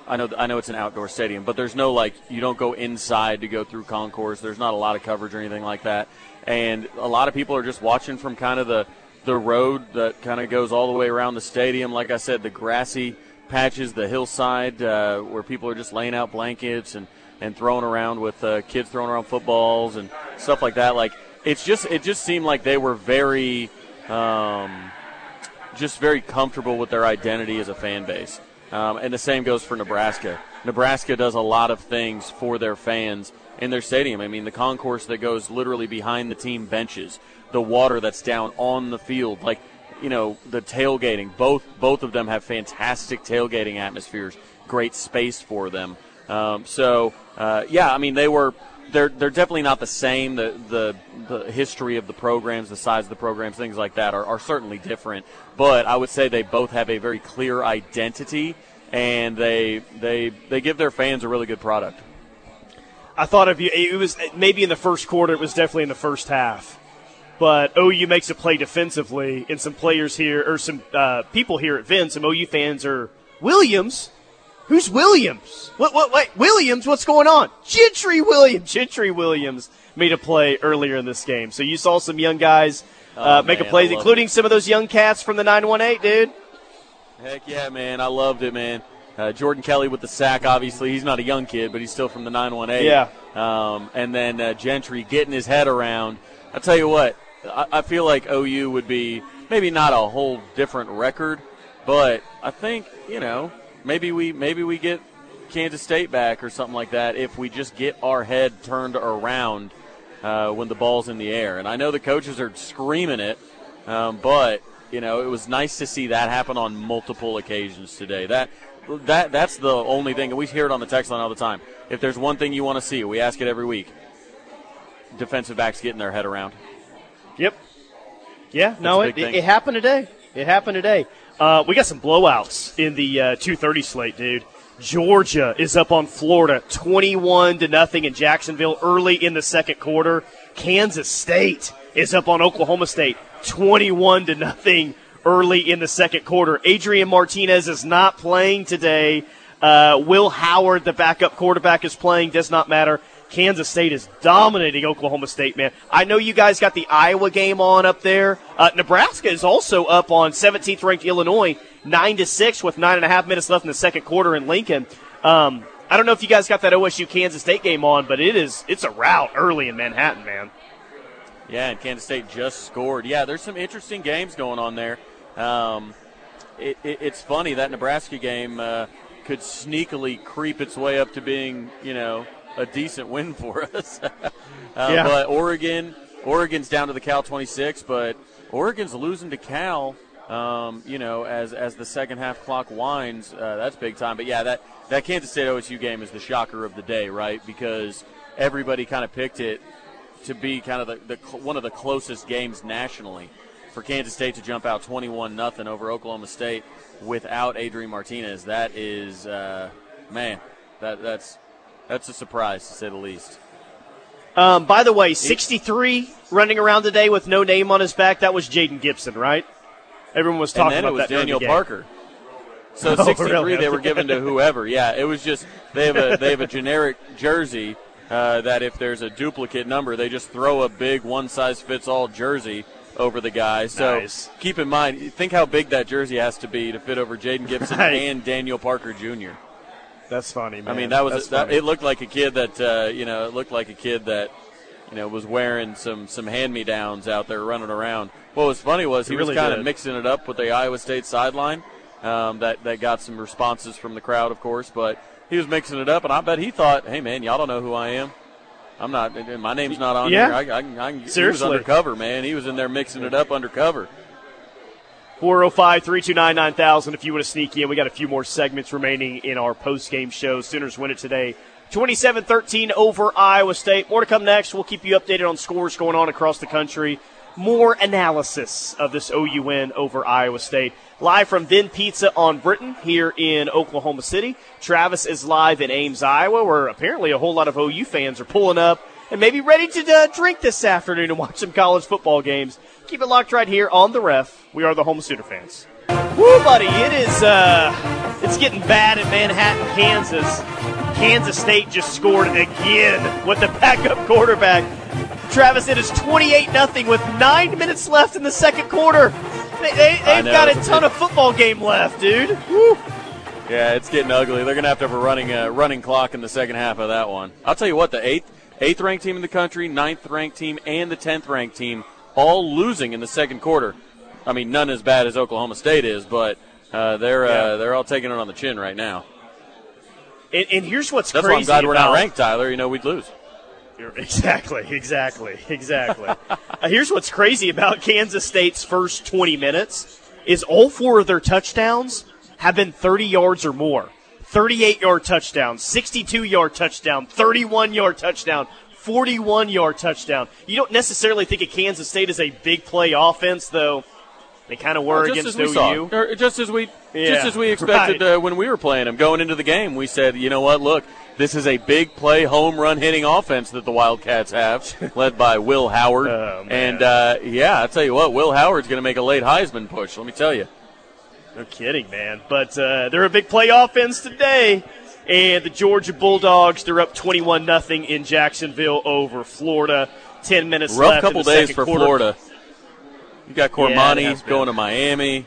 I know I know it's an outdoor stadium, but there's no like you don't go inside to go through concourse. There's not a lot of coverage or anything like that, and a lot of people are just watching from kind of the the road that kind of goes all the way around the stadium. Like I said, the grassy patches, the hillside uh, where people are just laying out blankets and, and throwing around with uh, kids throwing around footballs and stuff like that. Like it's just it just seemed like they were very um, just very comfortable with their identity as a fan base. Um, and the same goes for Nebraska. Nebraska does a lot of things for their fans in their stadium. I mean, the concourse that goes literally behind the team benches the water that's down on the field, like you know the tailgating. Both both of them have fantastic tailgating atmospheres, great space for them. Um, so uh, yeah, I mean they were they're they're definitely not the same. The the the history of the programs, the size of the programs, things like that are, are certainly different. But I would say they both have a very clear identity, and they they they give their fans a really good product. I thought of you. It was maybe in the first quarter. It was definitely in the first half but OU makes a play defensively, and some players here, or some uh, people here at Vince, some OU fans are Williams. Who's Williams? What? What? Wait, Williams? What's going on? Gentry Williams. Gentry Williams made a play earlier in this game. So you saw some young guys uh, oh, make man, a play, including it. some of those young cats from the 918, dude. Heck yeah, man! I loved it, man. Uh, Jordan Kelley with the sack. Obviously, he's not a young kid, but he's still from the 918. Yeah. Um, and then uh, Gentry getting his head around. I tell you what, I, feel like OU would be maybe not a whole different record, but I think you know maybe we maybe we get Kansas State back or something like that if we just get our head turned around uh, when the ball's in the air. And I know the coaches are screaming it, um, but you know it was nice to see that happen on multiple occasions today. That that that's the only thing, and we hear it on the text line all the time. If there's one thing you want to see, we ask it every week. Defensive backs getting their head around. Yep. Yeah, no, it, it, happened today. It happened today. Uh, we got some blowouts in the uh, 2:30 slate, dude. Georgia is up on Florida, 21 to nothing in Jacksonville early in the second quarter. Kansas State is up on Oklahoma State, 21 to nothing early in the second quarter. Adrian Martinez is not playing today. Uh, Will Howard, the backup quarterback, is playing. Does not matter. Kansas State is dominating Oklahoma State, man. I know you guys got the Iowa game on up there. Uh, Nebraska is also up on 17th ranked Illinois, nine to six with nine and a half minutes left in the second quarter in Lincoln. Um, I don't know if you guys got that OSU Kansas State game on, but it is it's a rout early in Manhattan, man. Yeah, and Kansas State just scored. Yeah, there's some interesting games going on there. Um, it, it, it's funny that Nebraska game uh, could sneakily creep its way up to being, you know, a decent win for us. uh, yeah. But Oregon, Oregon's down to the Cal 26, but Oregon's losing to Cal. Um, you know, as as the second half clock winds, uh, that's big time. But yeah, that that Kansas State OSU game is the shocker of the day, right? Because everybody kind of picked it to be kind of the, the one of the closest games nationally for Kansas State to jump out 21 nothing over Oklahoma State without Adrian Martinez. That is, uh, man, that that's that's a surprise to say the least. Um, by the way, 63 running around today with no name on his back. That was Jayden Gibson, right? Everyone was talking and then about it was Daniel Parker. So oh, 63 really? they were given to whoever. Yeah, it was just they have a they have a generic jersey uh, that if there's a duplicate number, they just throw a big one size fits all jersey over the guy. So nice. keep in mind, think how big that jersey has to be to fit over Jayden Gibson right. and Daniel Parker Jr. That's funny, man. I mean, that was that, it. Looked like a kid that uh, you know. It looked like a kid that you know was wearing some some hand me downs out there running around. What was funny was he, He really was kind of mixing it up with the Iowa State sideline. Um, that that got some responses from the crowd, of course, but he was mixing it up, and I bet he thought, "Hey, man, y'all don't know who I am. I'm not. My name's not on Yeah. here. I, I, can- I, can- He was Seriously. undercover, man. He was in there mixing it up undercover. 405 329 9000 if you want to sneak in. We got a few more segments remaining in our post game show. Sooners win it today 27 13 over Iowa State. More to come next. We'll keep you updated on scores going on across the country. More analysis of this OU win over Iowa State. Live from Vin Pizza on Britain here in Oklahoma City. Travis is live in Ames, Iowa, where apparently a whole lot of OU fans are pulling up and maybe ready to uh, drink this afternoon and watch some college football games. Keep it locked right here on the ref. We are the home Sooner fans. Woo, buddy! It is uh, it's getting bad in Manhattan, Kansas. Kansas State just scored again with the backup quarterback. Travis, it is 28 nothing with nine minutes left in the second quarter. They, they, they've got a ton of football game left, dude. Woo. Yeah, it's getting ugly. They're going to have to have a running uh, running clock in the second half of that one. I'll tell you what, the eighth eighth ranked team in the country, ninth ranked team, and the tenth ranked team all losing in the second quarter. I mean, none as bad as Oklahoma State is, but uh, they're Yeah. uh, they're all taking it on the chin right now. And, and here's what's That's why crazy I'm glad we're not ranked, Tyler. You know, we'd lose. Exactly, exactly, exactly. uh, here's what's crazy about Kansas State's first 20 minutes is all four of their touchdowns have been 30 yards or more. 38 yard touchdown, 62 yard touchdown, 31 yard touchdown, 41 yard touchdown. You don't necessarily think of Kansas State as a big play offense, though. They kind of were just against OU. or just as we Yeah, just as we expected right. uh, when we were playing them going into the game. We said, you know what? Look, this is a big play, home run hitting offense that the Wildcats have, led by Will Howard. Oh, and uh, yeah, I tell you what, Will Howard's going to make a late Heisman push. Let me tell you. No kidding, man. But uh, they're a big play offense today. And the Georgia Bulldogs, they're up 21 nothing in Jacksonville over Florida. 10 minutes Rough left. couple in the days for quarter. Florida. You got Yeah, Cormani been. going to Miami.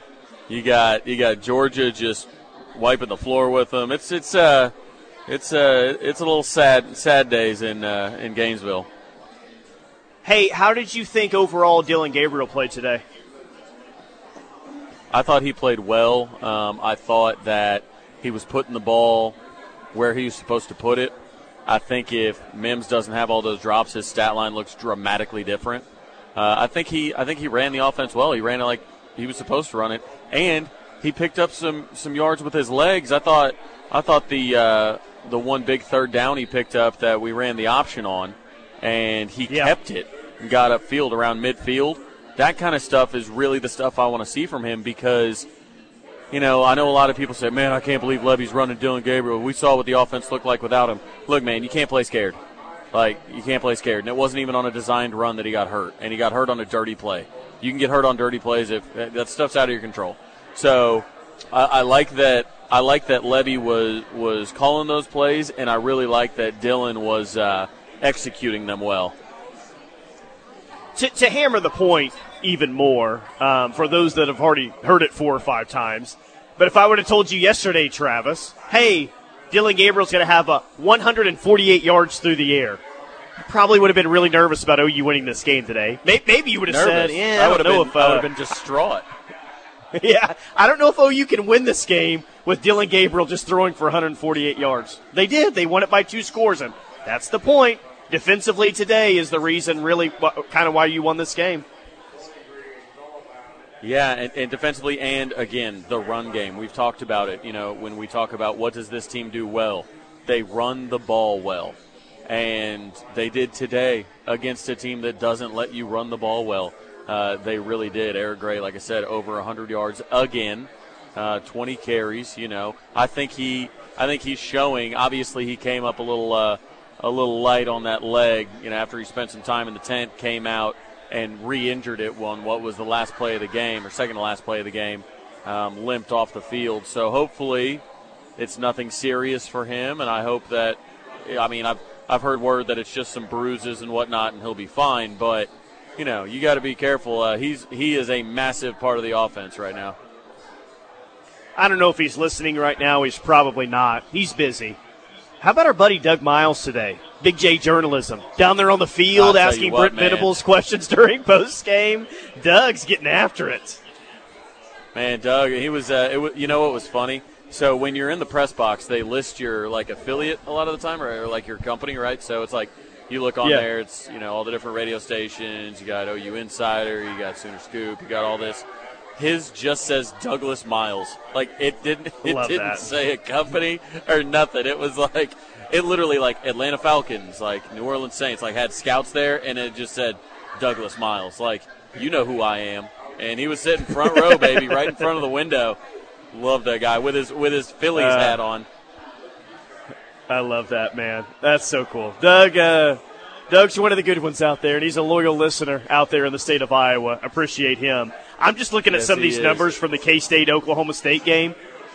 You got you got Georgia just wiping the floor with them. It's it's uh it's uh it's a little sad sad days in uh, in Gainesville. Hey, how did you think overall Dillon Gabriel played today? I thought he played well. Um, I thought that he was putting the ball where he was supposed to put it. I think if Mims doesn't have all those drops, his stat line looks dramatically different. Uh, I think he I think he ran the offense well. He ran it like he was supposed to run it, and he picked up some some yards with his legs. I thought I thought the uh, the one big third down he picked up that we ran the option on, and he Yeah. kept it and got upfield around midfield. That kind of stuff is really the stuff I want to see from him because you know, I know a lot of people say, man, I can't believe Lebby's running Dillon Gabriel. We saw what the offense looked like without him. Look, man, you can't play scared. Like, you can't play scared. And it wasn't even on a designed run that he got hurt. And he got hurt on a dirty play. You can get hurt on dirty plays if that stuff's out of your control. So, I, I like that. I like that Lebby was was calling those plays, and I really like that Dillon was uh, executing them well. to, to hammer the point even more, um, for those that have already heard it four or five times, but if I would have told you yesterday, Travis, hey, Dillon Gabriel's going to have a 148 yards through the air, probably would have been really nervous about OU winning this game today. May- Maybe you would have said, yeah, I I would don't have know been. if I uh, would have been distraught. yeah, I don't know if OU can win this game with Dillon Gabriel just throwing for 148 yards. They did. They won it by two scores, and that's the point. Defensively today is the reason, really, kind of why you won this game. Yeah, and, and defensively, and again, the run game. We've talked about it. You know, when we talk about what does this team do well, they run the ball well, and they did today against a team that doesn't let you run the ball well. Uh, they really did. Eric Gray, like I said, over 100 yards again, uh, 20 carries. You know, I think he, I think he's showing. Obviously, he came up a little, uh, a little light on that leg. You know, after he spent some time in the tent, came out and re-injured it on what was the last play of the game or second to last play of the game, um, limped off the field. So hopefully, it's nothing serious for him, and I hope that. I mean, I've I've heard word that it's just some bruises and whatnot, and he'll be fine. But you know, you got to be careful. Uh, he's he is a massive part of the offense right now. I don't know if he's listening right now. He's probably not. He's busy. How about our buddy Doug Miles today? Big J journalism down there on the field asking what, Brent man. Venables questions during post game. Doug's getting after it. Man, Doug, he was. Uh, it was you know what was funny? So when you're in the press box, they list your like affiliate a lot of the time, or, or like your company, right? So it's like you look on Yeah. there. It's you know all the different radio stations. You got OU Insider. You got Sooner Scoop. You got all this. His just says Douglas Miles. Like it didn't. It Love didn't that. say a company or nothing. It was like it literally like Atlanta Falcons, like New Orleans Saints, like had scouts there, and it just said Douglas Miles. Like you know who I am. And he was sitting front row, baby, right in front of the window. Love that guy with his with his Phillies Uh, hat on. I love that, man. That's so cool. Doug, uh, Doug's one of the good ones out there, and he's a loyal listener out there in the state of Iowa. Appreciate him. I'm just looking at some of these is. numbers from the K State Oklahoma State game.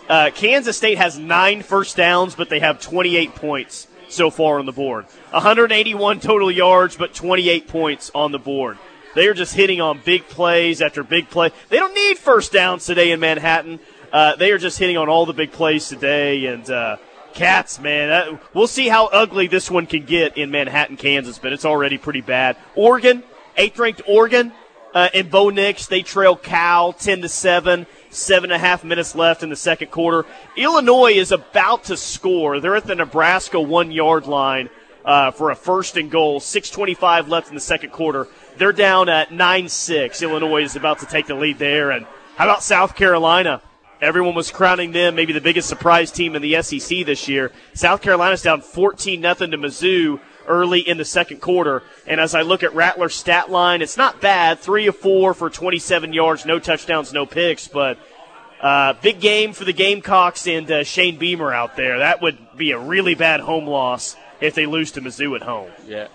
Uh, Kansas State has nine first downs, but they have 28 points so far on the board. 181 total yards, but 28 points on the board. They are just hitting on big plays after big play. They don't need first downs today in Manhattan. Uh, they are just hitting on all the big plays today, and uh, Cats, man, that, we'll see how ugly this one can get in Manhattan, Kansas, but it's already pretty bad. Oregon, eighth-ranked Oregon, uh, and Bo Nix, they trail Cal ten to seven. Seven and a half minutes left in the second quarter. Illinois is about to score. They're at the Nebraska one-yard line uh, for a first and goal. Six twenty-five left in the second quarter. They're down at nine-six. Illinois is about to take the lead there. And how about South Carolina? Everyone was crowning them maybe the biggest surprise team in the SEC this year. South Carolina's down 14 nothing to Mizzou early in the second quarter. And as I look at Rattler's stat line, it's not bad. Three of four for 27 yards, no touchdowns, no picks, but uh, big game for the Gamecocks and uh, Shane Beamer out there. That would be a really bad home loss if they lose to Mizzou at home. Yeah,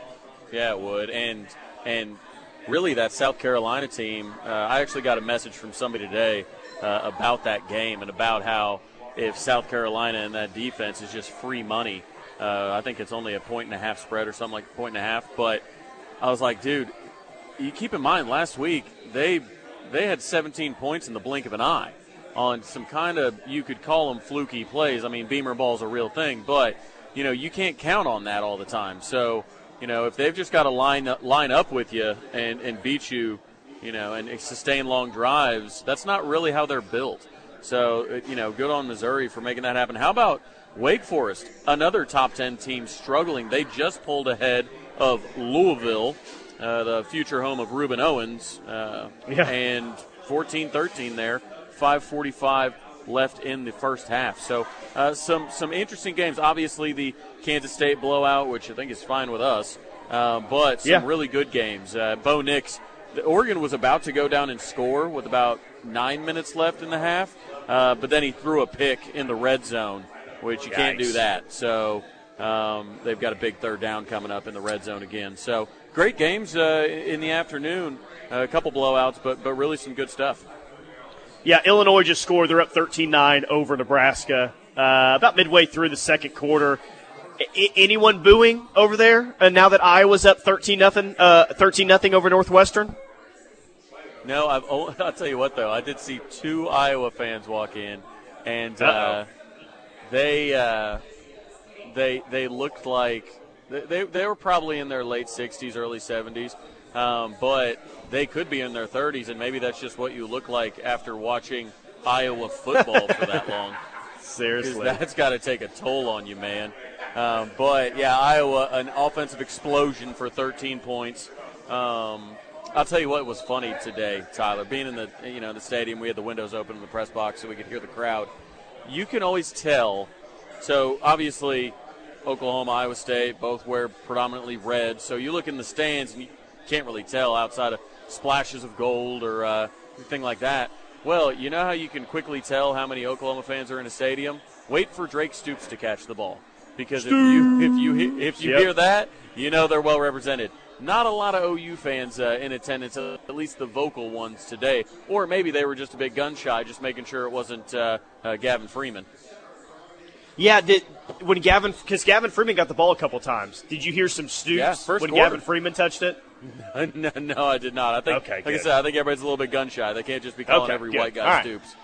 yeah, it would. And and really, that South Carolina team. Uh, I actually got a message from somebody today uh, about that game and about how if South Carolina and that defense is just free money. Uh, I think it's only a point and a half spread or something like a point and a half. But I was like, dude, you keep in mind last week they they had 17 points in the blink of an eye on some kind of you could call them fluky plays. I mean, Beamer ball's a real thing, but you know you can't count on that all the time. So you know if they've just got to line up, line up with you and and beat you, you know, and sustain long drives, that's not really how they're built. So uh, you know, good on Missouri for making that happen. How about Wake Forest, another top 10 team struggling. They just pulled ahead of Louisville, uh, the future home of Reuben Owens, uh, Yeah. and 14 13 there. 545 left in the first half. So uh, some some interesting games. Obviously, the Kansas State blowout, which I think is fine with us, uh, but some Yeah. really good games. Uh, Bo Nix, the Oregon was about to go down and score with about nine minutes left in the half, uh, but then he threw a pick in the red zone, which you can't do that. So um, they've got a big third down coming up in the red zone again. So great games uh, in the afternoon. Uh, a couple blowouts, but but really some good stuff. Yeah, Illinois just scored. They're up 13-9 over Nebraska. Uh, about midway through the second quarter. I- anyone booing over there? Uh, now that Iowa's up 13 nothing, uh, 13 nothing over Northwestern. No, I've, I'll tell you what though. I did see two Iowa fans walk in, and uh. They uh, they they looked like they, they were probably in their late 60s, early 70s, um, but they could be in their 30s, and maybe that's just what you look like after watching Iowa football for that long. Seriously. that's got to take a toll on you, man. Um, but yeah, Iowa, an offensive explosion for 13 points. Um, I'll tell you what was funny today, Tyler. Being in the you know the stadium, we had the windows open in the press box so we could hear the crowd. You can always tell. So obviously, Oklahoma, Iowa State both wear predominantly red. So you look in the stands and you can't really tell outside of splashes of gold or uh, anything like that. Well, you know how you can quickly tell how many Oklahoma fans are in a stadium? Wait for Drake Stoops to catch the ball, because if you if you if you Yep. hear that, you know they're well represented. Not a lot of OU fans uh, in attendance, at least the vocal ones today, or maybe they were just a bit gun shy, just making sure it wasn't uh, uh, Gavin Freeman. Yeah, did when Gavin because Gavin Freeman got the ball a couple times. Did you hear some stoops Yeah, first when quarter. Gavin Freeman touched it? no, no, I did not. I think, Okay, like I said, I think everybody's a little bit gun shy. They can't just be calling Okay, every good. white guy All right. Stoops.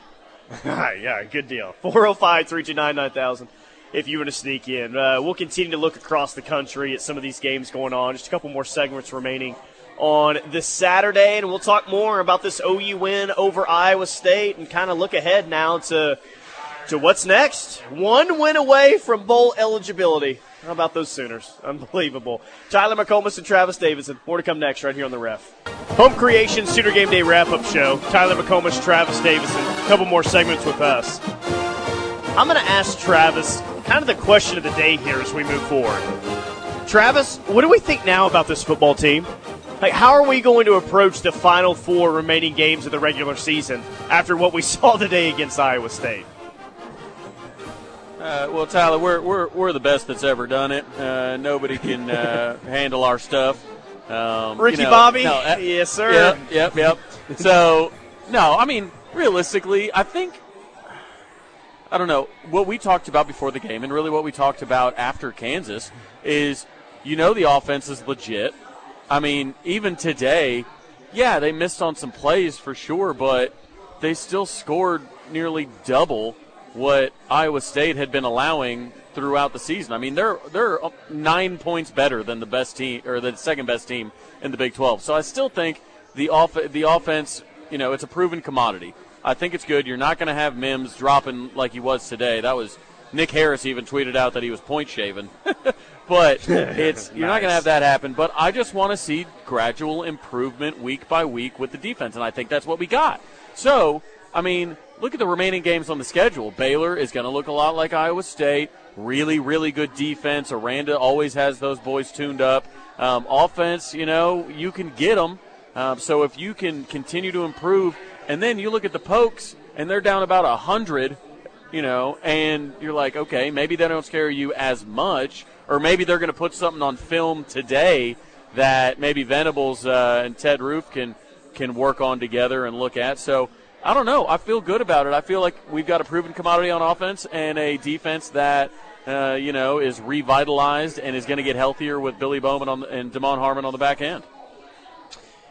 yeah, good deal. 405 329 9000 if you want to sneak in. Uh, we'll continue to look across the country at some of these games going on. Just a couple more segments remaining on this Saturday, and we'll talk more about this OU win over Iowa State and kind of look ahead now to to what's next. One win away from bowl eligibility. How about those Sooners? Unbelievable. Tyler McComas and Travis Davidson. More to come next right here on the ref. Home Creation Sooner Game Day wrap up show. Tyler McComas, Travis Davidson. A couple more segments with us. I'm going to ask Travis kind of the question of the day here as we move forward. Travis, what do we think now about this football team? Like, how are we going to approach the final four remaining games of the regular season after what we saw today against Iowa State? Uh, well, Tyler, we're, we're, we're the best that's ever done it. Uh, nobody can uh, handle our stuff. Um, Ricky you know, Bobby? No, uh, yes, sir. Yep, yep, yep. so, no, I mean, realistically, I think, I don't know, what we talked about before the game and really what we talked about after Kansas is you know the offense is legit. I mean, even today, yeah, they missed on some plays for sure, but they still scored nearly double what Iowa State had been allowing throughout the season. I mean, they're they're nine points better than the best team or the second best team in the Big 12. So I still think the off the offense, you know, it's a proven commodity. I think it's good. You're not going to have Mims dropping like he was today. That was Nick Harris even tweeted out that he was point shaving. but it's you're nice. not going to have that happen. But I just want to see gradual improvement week by week with the defense, and I think that's what we got. So, I mean, look at the remaining games on the schedule. Baylor is going to look a lot like Iowa State. Really, really good defense. Aranda always has those boys tuned up. Um, offense, you know, you can get them. Um, so if you can continue to improve, and then you look at the Pokes, and they're down about a hundred, you know, and you're like, okay, maybe they don't scare you as much, or maybe they're going to put something on film today that maybe Venables uh, and Ted Roof can can work on together and look at. So I don't know. I feel good about it. I feel like we've got a proven commodity on offense and a defense that uh, you know is revitalized and is going to get healthier with Billy Bowman on the, and Damon Harmon on the back end.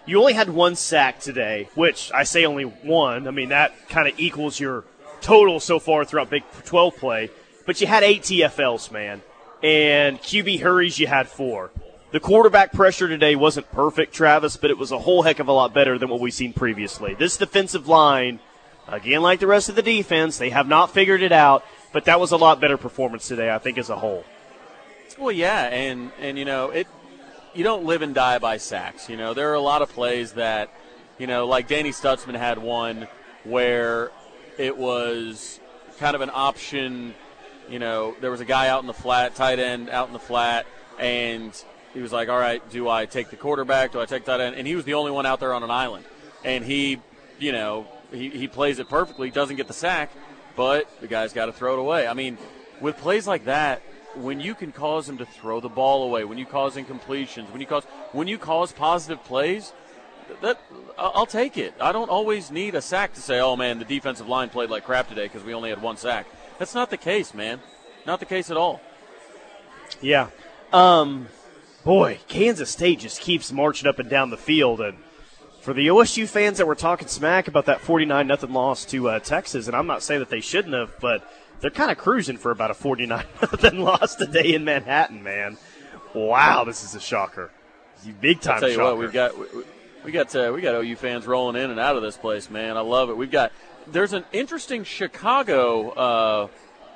You only had one sack today, which I say only one. I mean that kind of equals your total so far throughout Big 12 play. But you had eight TFLs, man, and QB hurries you had four. The quarterback pressure today wasn't perfect, Travis, but it was a whole heck of a lot better than what we've seen previously. This defensive line, again, like the rest of the defense, they have not figured it out, but that was a lot better performance today, I think, as a whole. Well, yeah, and and you know it. You don't live and die by sacks. You know there are a lot of plays that, you know, like Danny Stutsman had one where it was kind of an option. You know, there was a guy out in the flat, tight end out in the flat, and he was like, all right, do I take the quarterback? Do I take that end? And he was the only one out there on an island. And he, you know, he, he plays it perfectly, doesn't get the sack, but the guy's got to throw it away. I mean, with plays like that, when you can cause him to throw the ball away, when you cause incompletions, when you cause when you cause positive plays, that I'll take it. I don't always need a sack to say, "Oh man, the defensive line played like crap today because we only had one sack." That's not the case, man. Not the case at all. Yeah. Um, boy, Kansas State just keeps marching up and down the field. And for the OSU fans that were talking smack about that 49 nothing loss to uh, Texas, and I'm not saying that they shouldn't have, but they're kind of cruising for about a 49 nothing loss today in Manhattan, man. Wow, this is a shocker. Big time I'll tell you shocker. what, we've got. We, we got uh, we got OU fans rolling in and out of this place, man. I love it. We've got there's an interesting Chicago uh,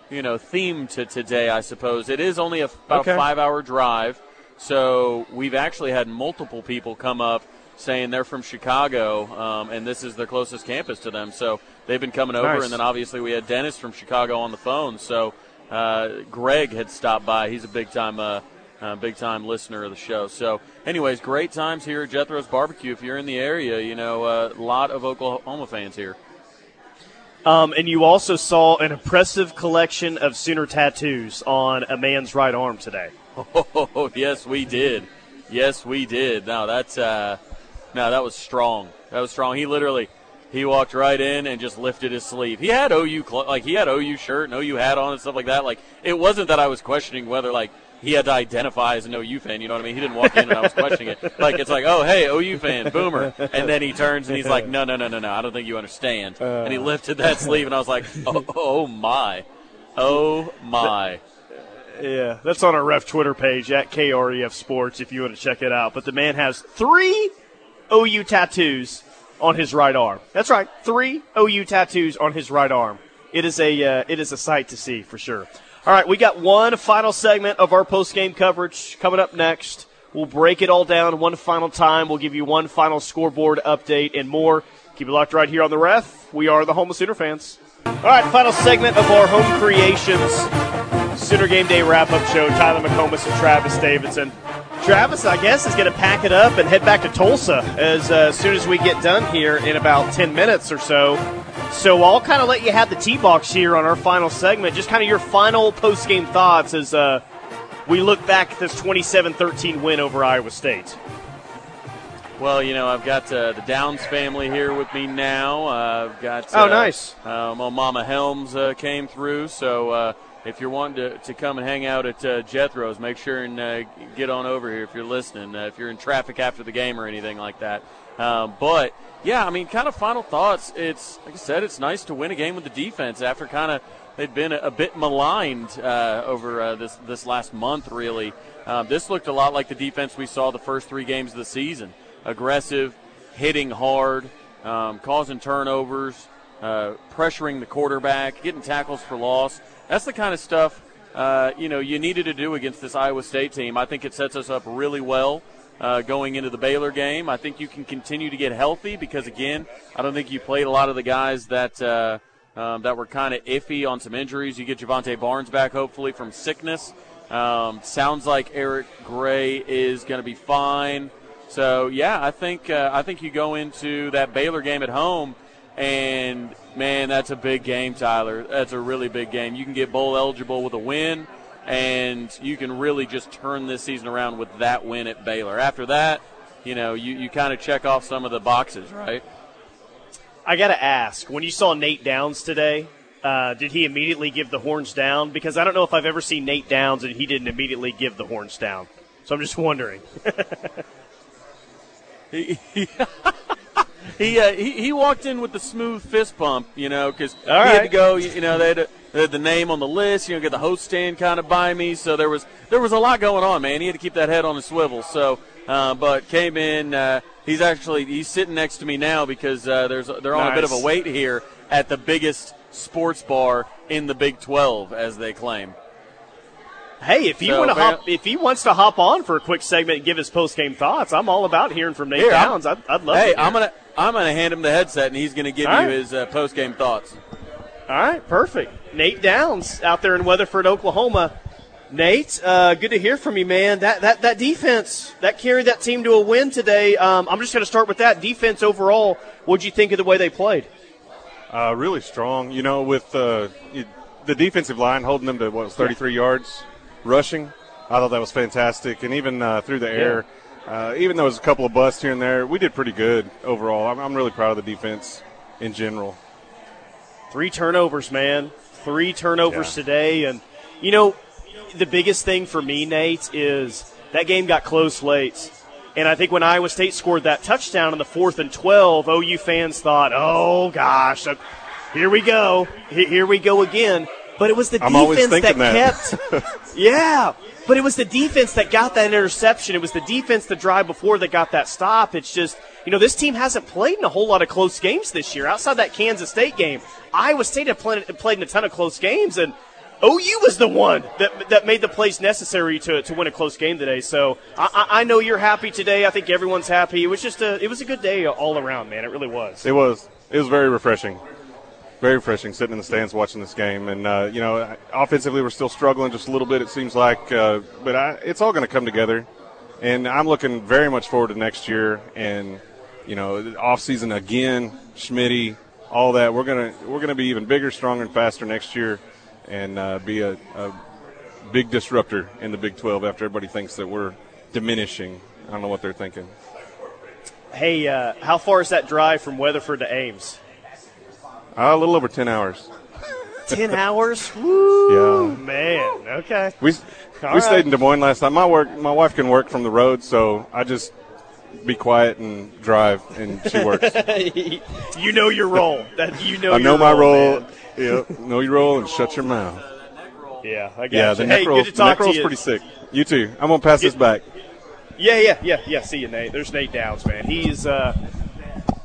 you know theme to today. I suppose it is only a, about okay. a five hour drive. So we've actually had multiple people come up saying they're from Chicago, um, and this is their closest campus to them. So they've been coming over, nice. and then obviously we had Dennis from Chicago on the phone. So uh, Greg had stopped by. He's a big time, uh, uh, big time listener of the show. So, anyways, great times here at Jethro's Barbecue. If you're in the area, you know a lot of Oklahoma fans here. Um, and you also saw an impressive collection of Sooner tattoos on a man's right arm today. Oh, yes, we did. Yes, we did. Now that's uh, now that was strong. That was strong. He literally he walked right in and just lifted his sleeve. He had OU like he had OU shirt and OU hat on and stuff like that. Like it wasn't that I was questioning whether like he had to identify as an OU fan. You know what I mean? He didn't walk in and I was questioning it. Like it's like, oh hey, OU fan, boomer, and then he turns and he's like, no, no, no, no, no, I don't think you understand. and he lifted that sleeve, and I was like, oh, oh my, oh my. Yeah, that's on our ref Twitter page at KREF Sports if you want to check it out. But the man has three OU tattoos on his right arm. That's right, three OU tattoos on his right arm. It is a uh, it is a sight to see for sure. All right, we got one final segment of our post game coverage coming up next. We'll break it all down one final time. We'll give you one final scoreboard update and more. Keep it locked right here on the ref. We are the home of Sooner fans. All right, final segment of our home creations Sooner Game Day wrap up show. Tyler McComas and Travis Davidson. Travis, I guess, is going to pack it up and head back to Tulsa as uh, soon as we get done here in about 10 minutes or so. So I'll kind of let you have the tee box here on our final segment. Just kind of your final post game thoughts as uh, we look back at this 27 13 win over Iowa State. Well, you know, I've got uh, the Downs family here with me now. Uh, I've got oh, nice. Uh, my Mama Helms uh, came through, so uh, if you're wanting to, to come and hang out at uh, Jethro's, make sure and uh, get on over here if you're listening. Uh, if you're in traffic after the game or anything like that. Um, but yeah, I mean, kind of final thoughts. It's like I said, it's nice to win a game with the defense after kind of they'd been a, a bit maligned uh, over uh, this this last month. Really, um, this looked a lot like the defense we saw the first three games of the season: aggressive, hitting hard, um, causing turnovers, uh, pressuring the quarterback, getting tackles for loss. That's the kind of stuff uh, you know you needed to do against this Iowa State team. I think it sets us up really well. Uh, going into the Baylor game, I think you can continue to get healthy because again, I don't think you played a lot of the guys that uh, um, that were kind of iffy on some injuries. You get Jovantae Barnes back hopefully from sickness. Um, sounds like Eric Gray is going to be fine. So yeah, I think uh, I think you go into that Baylor game at home and man, that's a big game, Tyler. That's a really big game. You can get bowl eligible with a win, and you can really just turn this season around with that win at Baylor. After that, you know, you, you kind of check off some of the boxes, right? I got to ask, when you saw Nate Downs today, uh, did he immediately give the horns down? Because I don't know if I've ever seen Nate Downs and he didn't immediately give the horns down. So I'm just wondering. he, uh, he he walked in with the smooth fist bump, you know, because he right. had to go. You know, they had, a, they had, the name on the list. You know, get the host stand kind of by me, so there was there was a lot going on, man. He had to keep that head on a swivel. So, uh, but came in. Uh, he's actually he's sitting next to me now because uh, there's they're on nice. a bit of a wait here at the biggest sports bar in the Big 12, as they claim. Hey, if he So, want to hop, if he wants to hop on for a quick segment and give his post game thoughts, I'm all about hearing from Nate Here, Downs. I'd, I'd love. Hey, to. I'm gonna I'm gonna hand him the headset, and he's gonna give All you right. his uh, post game thoughts. All right, perfect. Nate Downs out there in Weatherford, Oklahoma. Nate, uh, good to hear from you, man. That that that defense that carried that team to a win today. Um, I'm just going to start with that defense overall. What'd you think of the way they played? Uh, really strong, you know, with uh, the defensive line holding them to what was 33 yards rushing. I thought that was fantastic, and even uh, through the air, uh, even though it was a couple of busts here and there, we did pretty good overall. I'm, I'm really proud of the defense in general. Three turnovers, man. Three turnovers Yeah. today. And, you know, the biggest thing for me, Nate, is that game got close late. And I think when Iowa State scored that touchdown in the fourth and 12, OU fans thought, oh, gosh, uh, here we go. Here we go again. But it was the I'm defense that, that. kept. yeah. But it was the defense that got that interception. It was the defense the drive before that got that stop. It's just, you know, this team hasn't played in a whole lot of close games this year. Outside that Kansas State game, Iowa State have played, played in a ton of close games, and OU was the one that, that made the plays necessary to, to win a close game today. So I I know you're happy today. I think everyone's happy. It was just a, it was a good day all around, man. It really was. It was it was very refreshing, very refreshing sitting in the stands watching this game. And uh, you know, offensively we're still struggling just a little bit. It seems like, uh, but I, it's all going to come together. And I'm looking very much forward to next year. And you know, off season again, Schmitty, all that. We're gonna we're gonna be even bigger, stronger, and faster next year, and uh, be a, a big disruptor in the Big 12. After everybody thinks that we're diminishing, I don't know what they're thinking. Hey, uh, how far is that drive from Weatherford to Ames? Uh, a little over 10 hours. Ten hours? Woo, Yeah. man. Okay. We we right. stayed in Des Moines last time. My work, my wife can work from the road, so I just be quiet and drive, and she works. you know your role. That you know. I know my role. man. Yep, know your role and shut your mouth. Yeah, I got Yeah, you. the hey, neck roll, neck roll's to you. pretty sick. You too. I'm gonna pass this back. Yeah, yeah, yeah, yeah. See you, Nate. There's Nate Downs, man. He's uh,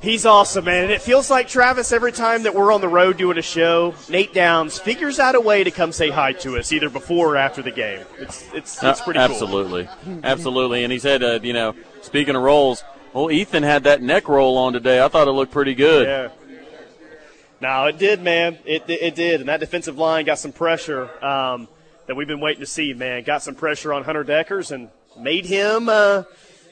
he's awesome, man. And it feels like Travis every time that we're on the road doing a show, Nate Downs figures out a way to come say hi to us, either before or after the game. It's it's it's pretty Uh, cool. absolutely, absolutely. And he said, uh, you know, speaking of rolls, well, Ethan had that neck roll on today. I thought it looked pretty good. Yeah. No, it did, man. It it did, and that defensive line got some pressure um, that we've been waiting to see. Man, got some pressure on Hunter Dekkers and made him uh,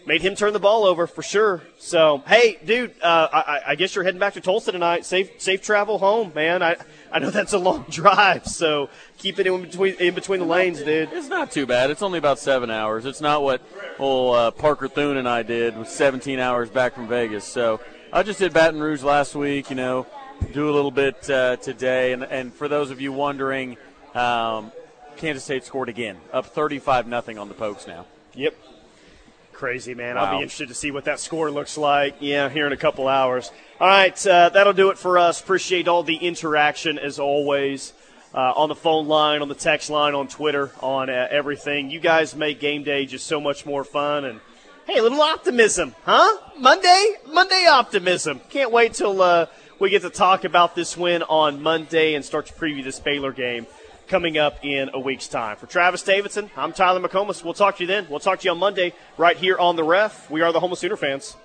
made him turn the ball over for sure. So, hey, dude, uh, I, I guess you're heading back to Tulsa tonight. Safe safe travel home, man. I I know that's a long drive, so keep it in between in between the lanes, dude. It's not too bad. It's only about seven hours. It's not what old uh, Parker Thune and I did with 17 hours back from Vegas. So I just did Baton Rouge last week. You know, do a little bit uh, today. And, and for those of you wondering, um, Kansas State scored again, up 35 nothing on the Pokes now. Yep. Crazy, man. I'll be interested to see what that score looks like, yeah, here in a couple hours. All right, uh, that'll do it for us. Appreciate all the interaction as always uh, on the phone line, on the text line, on Twitter, on uh, everything. You guys make game day just so much more fun. And hey, a little optimism, huh? Monday, Monday optimism. Can't wait till uh, we get to talk about this win on Monday and start to preview this Baylor game coming up in a week's time. For Travis Davidson, I'm Tyler McComas. We'll talk to you then. We'll talk to you on Monday right here on the ref. We are the Homeless Sooner fans.